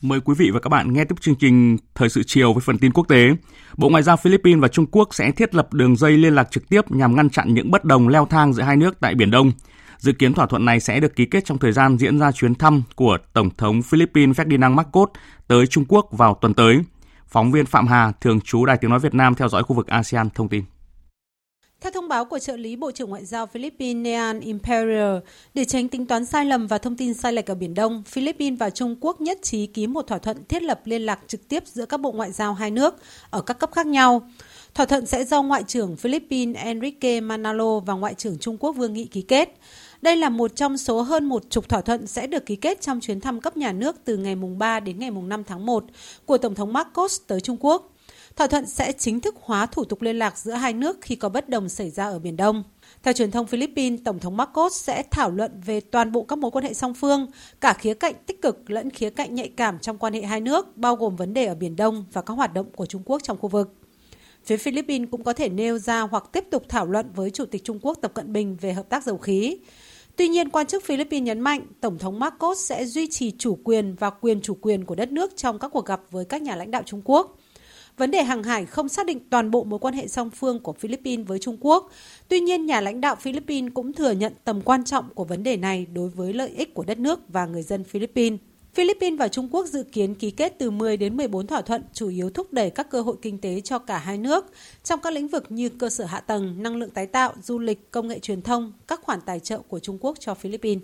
Mời quý vị và các bạn nghe tiếp chương trình Thời sự chiều với phần tin quốc tế. Bộ Ngoại giao Philippines và Trung Quốc sẽ thiết lập đường dây liên lạc trực tiếp nhằm ngăn chặn những bất đồng leo thang giữa hai nước tại Biển Đông. Dự kiến thỏa thuận này sẽ được ký kết trong thời gian diễn ra chuyến thăm của Tổng thống Philippines Ferdinand Marcos tới Trung Quốc vào tuần tới. Phóng viên Phạm Hà, thường trú Đài Tiếng Nói Việt Nam theo dõi khu vực ASEAN thông tin. Theo thông báo của trợ lý Bộ trưởng Ngoại giao Philippines Nean Imperial, để tránh tính toán sai lầm và thông tin sai lệch ở Biển Đông, Philippines và Trung Quốc nhất trí ký một thỏa thuận thiết lập liên lạc trực tiếp giữa các bộ ngoại giao hai nước ở các cấp khác nhau. Thỏa thuận sẽ do Ngoại trưởng Philippines Enrique Manalo và Ngoại trưởng Trung Quốc Vương Nghị ký kết. Đây là một trong số hơn một chục thỏa thuận sẽ được ký kết trong chuyến thăm cấp nhà nước từ ngày 3 đến ngày 5 tháng 1 của Tổng thống Marcos tới Trung Quốc. Thỏa thuận sẽ chính thức hóa thủ tục liên lạc giữa hai nước khi có bất đồng xảy ra ở Biển Đông. Theo truyền thông Philippines, Tổng thống Marcos sẽ thảo luận về toàn bộ các mối quan hệ song phương, cả khía cạnh tích cực lẫn khía cạnh nhạy cảm trong quan hệ hai nước, bao gồm vấn đề ở Biển Đông và các hoạt động của Trung Quốc trong khu vực. Phía Philippines cũng có thể nêu ra hoặc tiếp tục thảo luận với Chủ tịch Trung Quốc Tập Cận Bình về hợp tác dầu khí. Tuy nhiên, quan chức Philippines nhấn mạnh Tổng thống Marcos sẽ duy trì chủ quyền và quyền chủ quyền của đất nước trong các cuộc gặp với các nhà lãnh đạo Trung Quốc. Vấn đề hàng hải không xác định toàn bộ mối quan hệ song phương của Philippines với Trung Quốc. Tuy nhiên, nhà lãnh đạo Philippines cũng thừa nhận tầm quan trọng của vấn đề này đối với lợi ích của đất nước và người dân Philippines. Philippines và Trung Quốc dự kiến ký kết từ 10 đến 14 thỏa thuận chủ yếu thúc đẩy các cơ hội kinh tế cho cả hai nước trong các lĩnh vực như cơ sở hạ tầng, năng lượng tái tạo, du lịch, công nghệ truyền thông, các khoản tài trợ của Trung Quốc cho Philippines.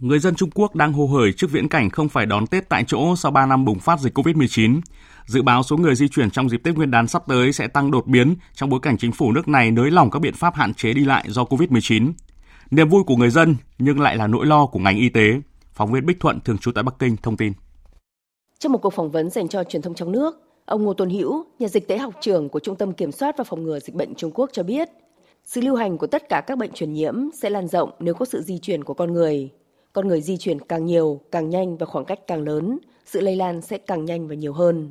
Người dân Trung Quốc đang hô hởi trước viễn cảnh không phải đón Tết tại chỗ sau 3 năm bùng phát dịch COVID-19. Dự báo số người di chuyển trong dịp Tết Nguyên đán sắp tới sẽ tăng đột biến trong bối cảnh chính phủ nước này nới lỏng các biện pháp hạn chế đi lại do COVID-19. Niềm vui của người dân nhưng lại là nỗi lo của ngành y tế. Phóng viên Bích Thuận thường trú tại Bắc Kinh thông tin. Trong một cuộc phỏng vấn dành cho truyền thông trong nước, ông Ngô Tôn Hữu, nhà dịch tễ học trưởng của Trung tâm Kiểm soát và Phòng ngừa Dịch bệnh Trung Quốc cho biết, sự lưu hành của tất cả các bệnh truyền nhiễm sẽ lan rộng nếu có sự di chuyển của con người. Con người di chuyển càng nhiều, càng nhanh và khoảng cách càng lớn, sự lây lan sẽ càng nhanh và nhiều hơn.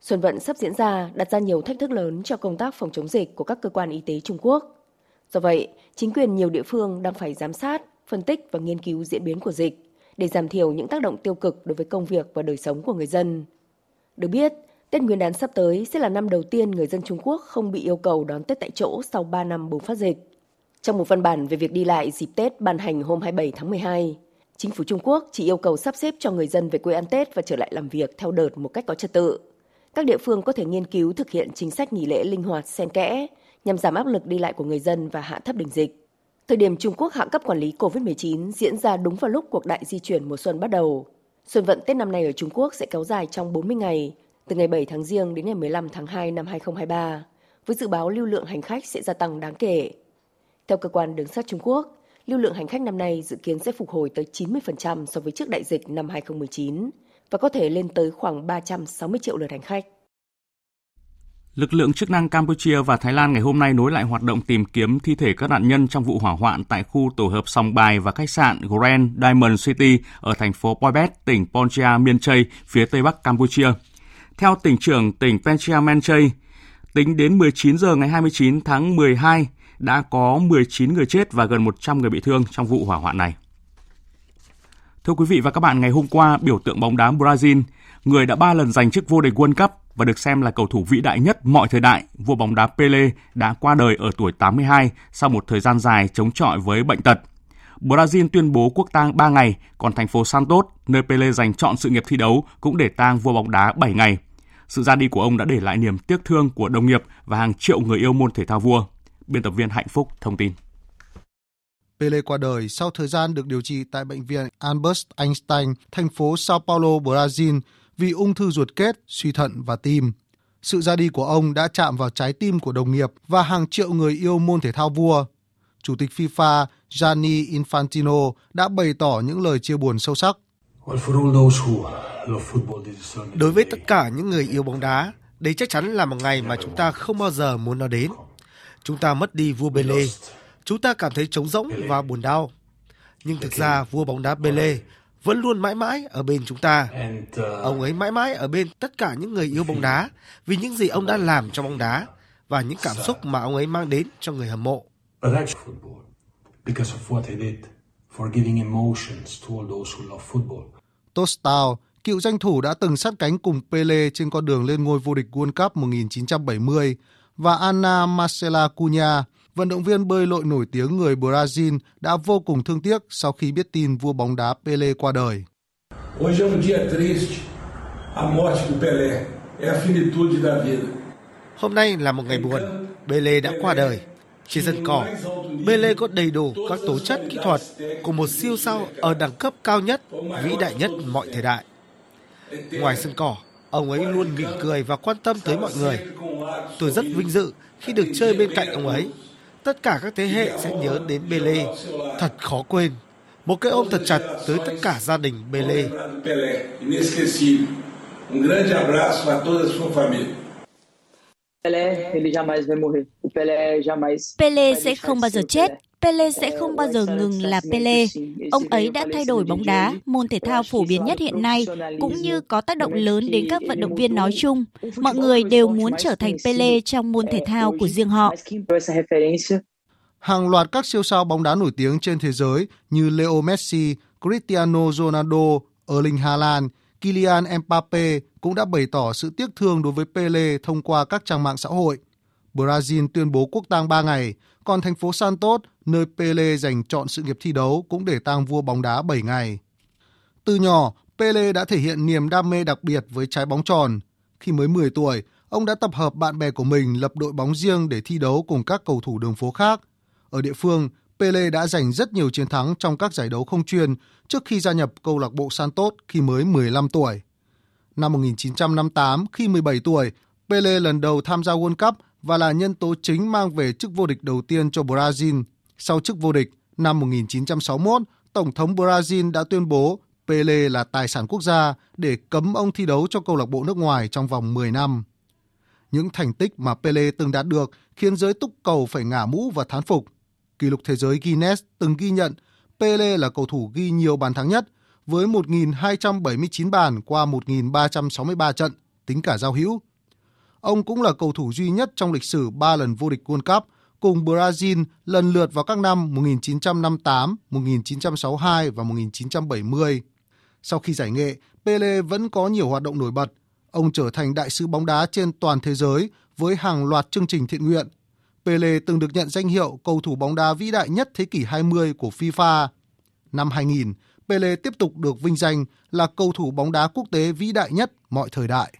Xuân vận sắp diễn ra đặt ra nhiều thách thức lớn cho công tác phòng chống dịch của các cơ quan y tế Trung Quốc. Do vậy, chính quyền nhiều địa phương đang phải giám sát, phân tích và nghiên cứu diễn biến của dịch để giảm thiểu những tác động tiêu cực đối với công việc và đời sống của người dân. Được biết, Tết Nguyên đán sắp tới sẽ là năm đầu tiên người dân Trung Quốc không bị yêu cầu đón Tết tại chỗ sau 3 năm bùng phát dịch. Trong một văn bản về việc đi lại dịp Tết ban hành hôm 27 tháng 12, chính phủ Trung Quốc chỉ yêu cầu sắp xếp cho người dân về quê ăn Tết và trở lại làm việc theo đợt một cách có trật tự. Các địa phương có thể nghiên cứu thực hiện chính sách nghỉ lễ linh hoạt xen kẽ nhằm giảm áp lực đi lại của người dân và hạ thấp đỉnh dịch. Thời điểm Trung Quốc hạ cấp quản lý COVID-19 diễn ra đúng vào lúc cuộc đại di chuyển mùa xuân bắt đầu. Xuân vận Tết năm nay ở Trung Quốc sẽ kéo dài trong 40 ngày, từ ngày 7 tháng Giêng đến ngày 15 tháng 2 năm 2023, với dự báo lưu lượng hành khách sẽ gia tăng đáng kể. Theo cơ quan đường sắt Trung Quốc, lưu lượng hành khách năm nay dự kiến sẽ phục hồi tới 90% so với trước đại dịch năm 2019 và có thể lên tới khoảng 360 triệu lượt hành khách. Lực lượng chức năng Campuchia và Thái Lan ngày hôm nay nối lại hoạt động tìm kiếm thi thể các nạn nhân trong vụ hỏa hoạn tại khu tổ hợp sòng bài và khách sạn Grand Diamond City ở thành phố Poipet, tỉnh Pontia, miền Tây, phía tây bắc Campuchia. Theo tỉnh trưởng tỉnh Pontia, Miên Chay, tính đến 19 giờ ngày 29 tháng 12 đã có 19 người chết và gần 100 người bị thương trong vụ hỏa hoạn này. Thưa quý vị và các bạn, ngày hôm qua, biểu tượng bóng đá Brazil, người đã ba lần giành chức vô địch World Cup và được xem là cầu thủ vĩ đại nhất mọi thời đại, vua bóng đá Pele đã qua đời ở tuổi 82 sau một thời gian dài chống chọi với bệnh tật. Brazil tuyên bố quốc tang 3 ngày, còn thành phố Santos, nơi Pele dành chọn sự nghiệp thi đấu, cũng để tang vua bóng đá 7 ngày. Sự ra đi của ông đã để lại niềm tiếc thương của đồng nghiệp và hàng triệu người yêu môn thể thao vua. Biên tập viên Hạnh Phúc thông tin. Pele qua đời sau thời gian được điều trị tại bệnh viện Albert Einstein, thành phố Sao Paulo, Brazil vì ung thư ruột kết, suy thận và tim. Sự ra đi của ông đã chạm vào trái tim của đồng nghiệp và hàng triệu người yêu môn thể thao vua. Chủ tịch FIFA Gianni Infantino đã bày tỏ những lời chia buồn sâu sắc. Đối với tất cả những người yêu bóng đá, Đây chắc chắn là một ngày mà chúng ta không bao giờ muốn nó đến. Chúng ta mất đi vua Pele. Chúng ta cảm thấy trống rỗng và buồn đau. Nhưng thực ra vua bóng đá Pele vẫn luôn mãi mãi ở bên chúng ta. Ông ấy mãi mãi ở bên tất cả những người yêu bóng đá vì những gì ông đã làm cho bóng đá và những cảm xúc mà ông ấy mang đến cho người hâm mộ. Tostao, cựu danh thủ đã từng sát cánh cùng Pele trên con đường lên ngôi vô địch World Cup 1970 và Ana Marcela Cunha, vận động viên bơi lội nổi tiếng người Brazil đã vô cùng thương tiếc sau khi biết tin vua bóng đá Pele qua đời. Hoje é um dia triste. A morte do Pelé é a finitude da vida. Hôm nay là một ngày buồn. Pele đã qua đời. Trên sân cỏ, Pele có đầy đủ các tố chất kỹ thuật của một siêu sao ở đẳng cấp cao nhất, vĩ đại nhất mọi thời đại. Ngoài sân cỏ, ông ấy luôn mỉm cười và quan tâm tới mọi người. Tôi rất vinh dự khi được chơi bên cạnh ông ấy. Tất cả các thế hệ sẽ nhớ đến Pele. Thật khó quên. Một cái ôm thật chặt tới tất cả gia đình Pele. Pele sẽ không bao giờ chết. Pele sẽ không bao giờ ngừng là Pele. Ông ấy đã thay đổi bóng đá, môn thể thao phổ biến nhất hiện nay, cũng như có tác động lớn đến các vận động viên nói chung. Mọi người đều muốn trở thành Pele trong môn thể thao của riêng họ. Hàng loạt các siêu sao bóng đá nổi tiếng trên thế giới như Leo Messi, Cristiano Ronaldo, Erling Haaland, Kylian Mbappe cũng đã bày tỏ sự tiếc thương đối với Pele thông qua các trang mạng xã hội. Brazil tuyên bố quốc tang 3 ngày, còn thành phố Santos, nơi Pele dành chọn sự nghiệp thi đấu cũng để tang vua bóng đá 7 ngày. Từ nhỏ, Pele đã thể hiện niềm đam mê đặc biệt với trái bóng tròn. Khi mới 10 tuổi, ông đã tập hợp bạn bè của mình lập đội bóng riêng để thi đấu cùng các cầu thủ đường phố khác. Ở địa phương, Pele đã giành rất nhiều chiến thắng trong các giải đấu không chuyên trước khi gia nhập câu lạc bộ Santos khi mới 15 tuổi. Năm 1958, khi 17 tuổi, Pele lần đầu tham gia World Cup và là nhân tố chính mang về chức vô địch đầu tiên cho Brazil. Sau chức vô địch, năm 1961, Tổng thống Brazil đã tuyên bố Pele là tài sản quốc gia để cấm ông thi đấu cho câu lạc bộ nước ngoài trong vòng 10 năm. Những thành tích mà Pele từng đạt được khiến giới túc cầu phải ngả mũ và thán phục. Kỷ lục thế giới Guinness từng ghi nhận Pele là cầu thủ ghi nhiều bàn thắng nhất với 1.279 bàn qua 1.363 trận, tính cả giao hữu. Ông cũng là cầu thủ duy nhất trong lịch sử 3 lần vô địch World Cup, cùng Brazil lần lượt vào các năm 1958, 1962 và 1970. Sau khi giải nghệ, Pele vẫn có nhiều hoạt động nổi bật. Ông trở thành đại sứ bóng đá trên toàn thế giới với hàng loạt chương trình thiện nguyện. Pele từng được nhận danh hiệu cầu thủ bóng đá vĩ đại nhất thế kỷ 20 của FIFA. Năm 2000, Pele tiếp tục được vinh danh là cầu thủ bóng đá quốc tế vĩ đại nhất mọi thời đại.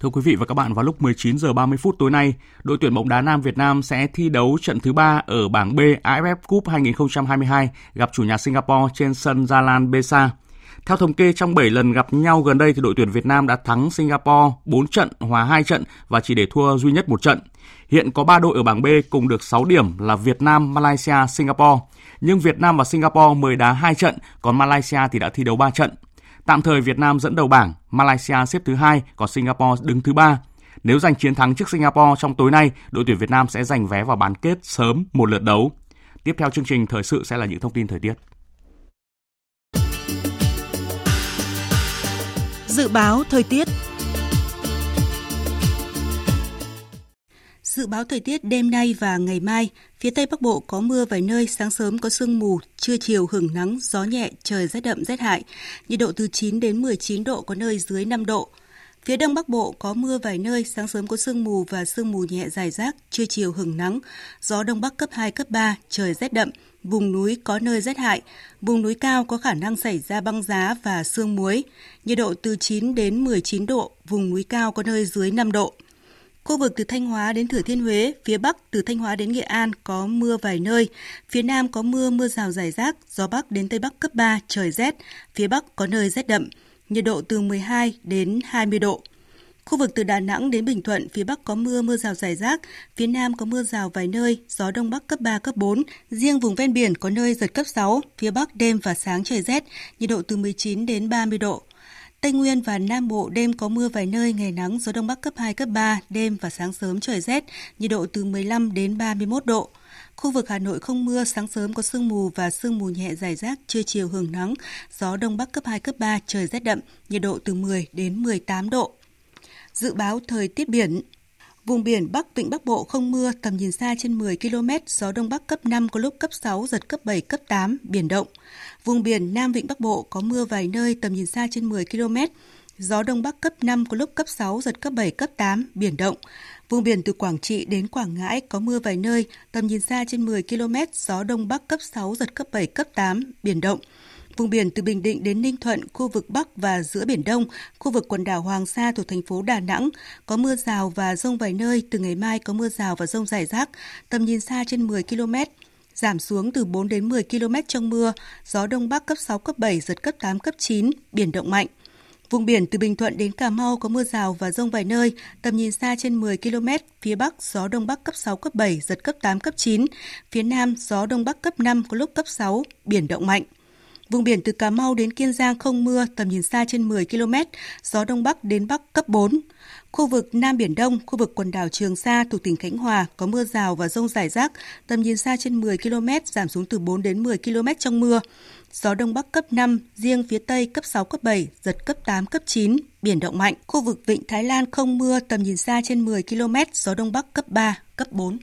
Thưa quý vị và các bạn, vào lúc 19 giờ 30 phút tối nay, đội tuyển bóng đá nam Việt Nam sẽ thi đấu trận thứ ba ở bảng B AFF Cup 2022 gặp chủ nhà Singapore trên sân Jalan Besa. Theo thống kê trong 7 lần gặp nhau gần đây thì đội tuyển Việt Nam đã thắng Singapore 4 trận, hòa 2 trận và chỉ để thua duy nhất một trận. Hiện có 3 đội ở bảng B cùng được 6 điểm là Việt Nam, Malaysia, Singapore. Nhưng Việt Nam và Singapore mới đá 2 trận, còn Malaysia thì đã thi đấu 3 trận. Tạm thời Việt Nam dẫn đầu bảng, Malaysia xếp thứ hai, còn Singapore đứng thứ ba. Nếu giành chiến thắng trước Singapore trong tối nay, đội tuyển Việt Nam sẽ giành vé vào bán kết sớm một lượt đấu. Tiếp theo chương trình thời sự sẽ là những thông tin thời tiết. Dự báo thời tiết Dự báo thời tiết đêm nay và ngày mai, phía Tây Bắc Bộ có mưa vài nơi, sáng sớm có sương mù, trưa chiều hưởng nắng, gió nhẹ, trời rét đậm rét hại. Nhiệt độ từ 9 đến 19 độ có nơi dưới 5 độ. Phía Đông Bắc Bộ có mưa vài nơi, sáng sớm có sương mù và sương mù nhẹ dài rác, trưa chiều hưởng nắng, gió Đông Bắc cấp 2, cấp 3, trời rét đậm, vùng núi có nơi rét hại, vùng núi cao có khả năng xảy ra băng giá và sương muối, nhiệt độ từ 9 đến 19 độ, vùng núi cao có nơi dưới 5 độ. Khu vực từ Thanh Hóa đến Thừa Thiên Huế, phía Bắc từ Thanh Hóa đến Nghệ An có mưa vài nơi, phía Nam có mưa mưa rào rải rác, gió Bắc đến Tây Bắc cấp 3, trời rét, phía Bắc có nơi rét đậm, nhiệt độ từ 12 đến 20 độ. Khu vực từ Đà Nẵng đến Bình Thuận, phía Bắc có mưa, mưa rào rải rác, phía Nam có mưa rào vài nơi, gió Đông Bắc cấp 3, cấp 4. Riêng vùng ven biển có nơi giật cấp 6, phía Bắc đêm và sáng trời rét, nhiệt độ từ 19 đến 30 độ. Tây Nguyên và Nam Bộ đêm có mưa vài nơi, ngày nắng, gió đông bắc cấp 2, cấp 3, đêm và sáng sớm trời rét, nhiệt độ từ 15 đến 31 độ. Khu vực Hà Nội không mưa, sáng sớm có sương mù và sương mù nhẹ dài rác, trưa chiều hưởng nắng, gió đông bắc cấp 2, cấp 3, trời rét đậm, nhiệt độ từ 10 đến 18 độ. Dự báo thời tiết biển, Vùng biển Bắc Vịnh Bắc Bộ không mưa, tầm nhìn xa trên 10 km, gió Đông Bắc cấp 5 có lúc cấp 6, giật cấp 7, cấp 8, biển động. Vùng biển Nam Vịnh Bắc Bộ có mưa vài nơi, tầm nhìn xa trên 10 km, gió Đông Bắc cấp 5 có lúc cấp 6, giật cấp 7, cấp 8, biển động. Vùng biển từ Quảng Trị đến Quảng Ngãi có mưa vài nơi, tầm nhìn xa trên 10 km, gió Đông Bắc cấp 6, giật cấp 7, cấp 8, biển động. Vùng biển từ Bình Định đến Ninh Thuận, khu vực Bắc và giữa Biển Đông, khu vực quần đảo Hoàng Sa thuộc thành phố Đà Nẵng có mưa rào và rông vài nơi, từ ngày mai có mưa rào và rông rải rác, tầm nhìn xa trên 10 km, giảm xuống từ 4 đến 10 km trong mưa, gió Đông Bắc cấp 6, cấp 7, giật cấp 8, cấp 9, biển động mạnh. Vùng biển từ Bình Thuận đến Cà Mau có mưa rào và rông vài nơi, tầm nhìn xa trên 10 km, phía Bắc gió Đông Bắc cấp 6, cấp 7, giật cấp 8, cấp 9, phía Nam gió Đông Bắc cấp 5, có lúc cấp 6, biển động mạnh. Vùng biển từ Cà Mau đến Kiên Giang không mưa, tầm nhìn xa trên 10 km, gió Đông Bắc đến Bắc cấp 4. Khu vực Nam Biển Đông, khu vực quần đảo Trường Sa thuộc tỉnh Khánh Hòa có mưa rào và rông rải rác, tầm nhìn xa trên 10 km, giảm xuống từ 4 đến 10 km trong mưa. Gió Đông Bắc cấp 5, riêng phía Tây cấp 6, cấp 7, giật cấp 8, cấp 9, biển động mạnh. Khu vực Vịnh Thái Lan không mưa, tầm nhìn xa trên 10 km, gió Đông Bắc cấp 3, cấp 4.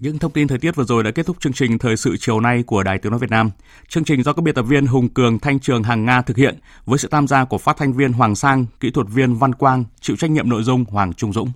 Những thông tin thời tiết vừa rồi đã kết thúc chương trình thời sự chiều nay của Đài Tiếng nói Việt Nam. Chương trình do các biên tập viên Hùng Cường, Thanh Trường, Hàng Nga thực hiện với sự tham gia của phát thanh viên Hoàng Sang, kỹ thuật viên Văn Quang, chịu trách nhiệm nội dung Hoàng Trung Dũng.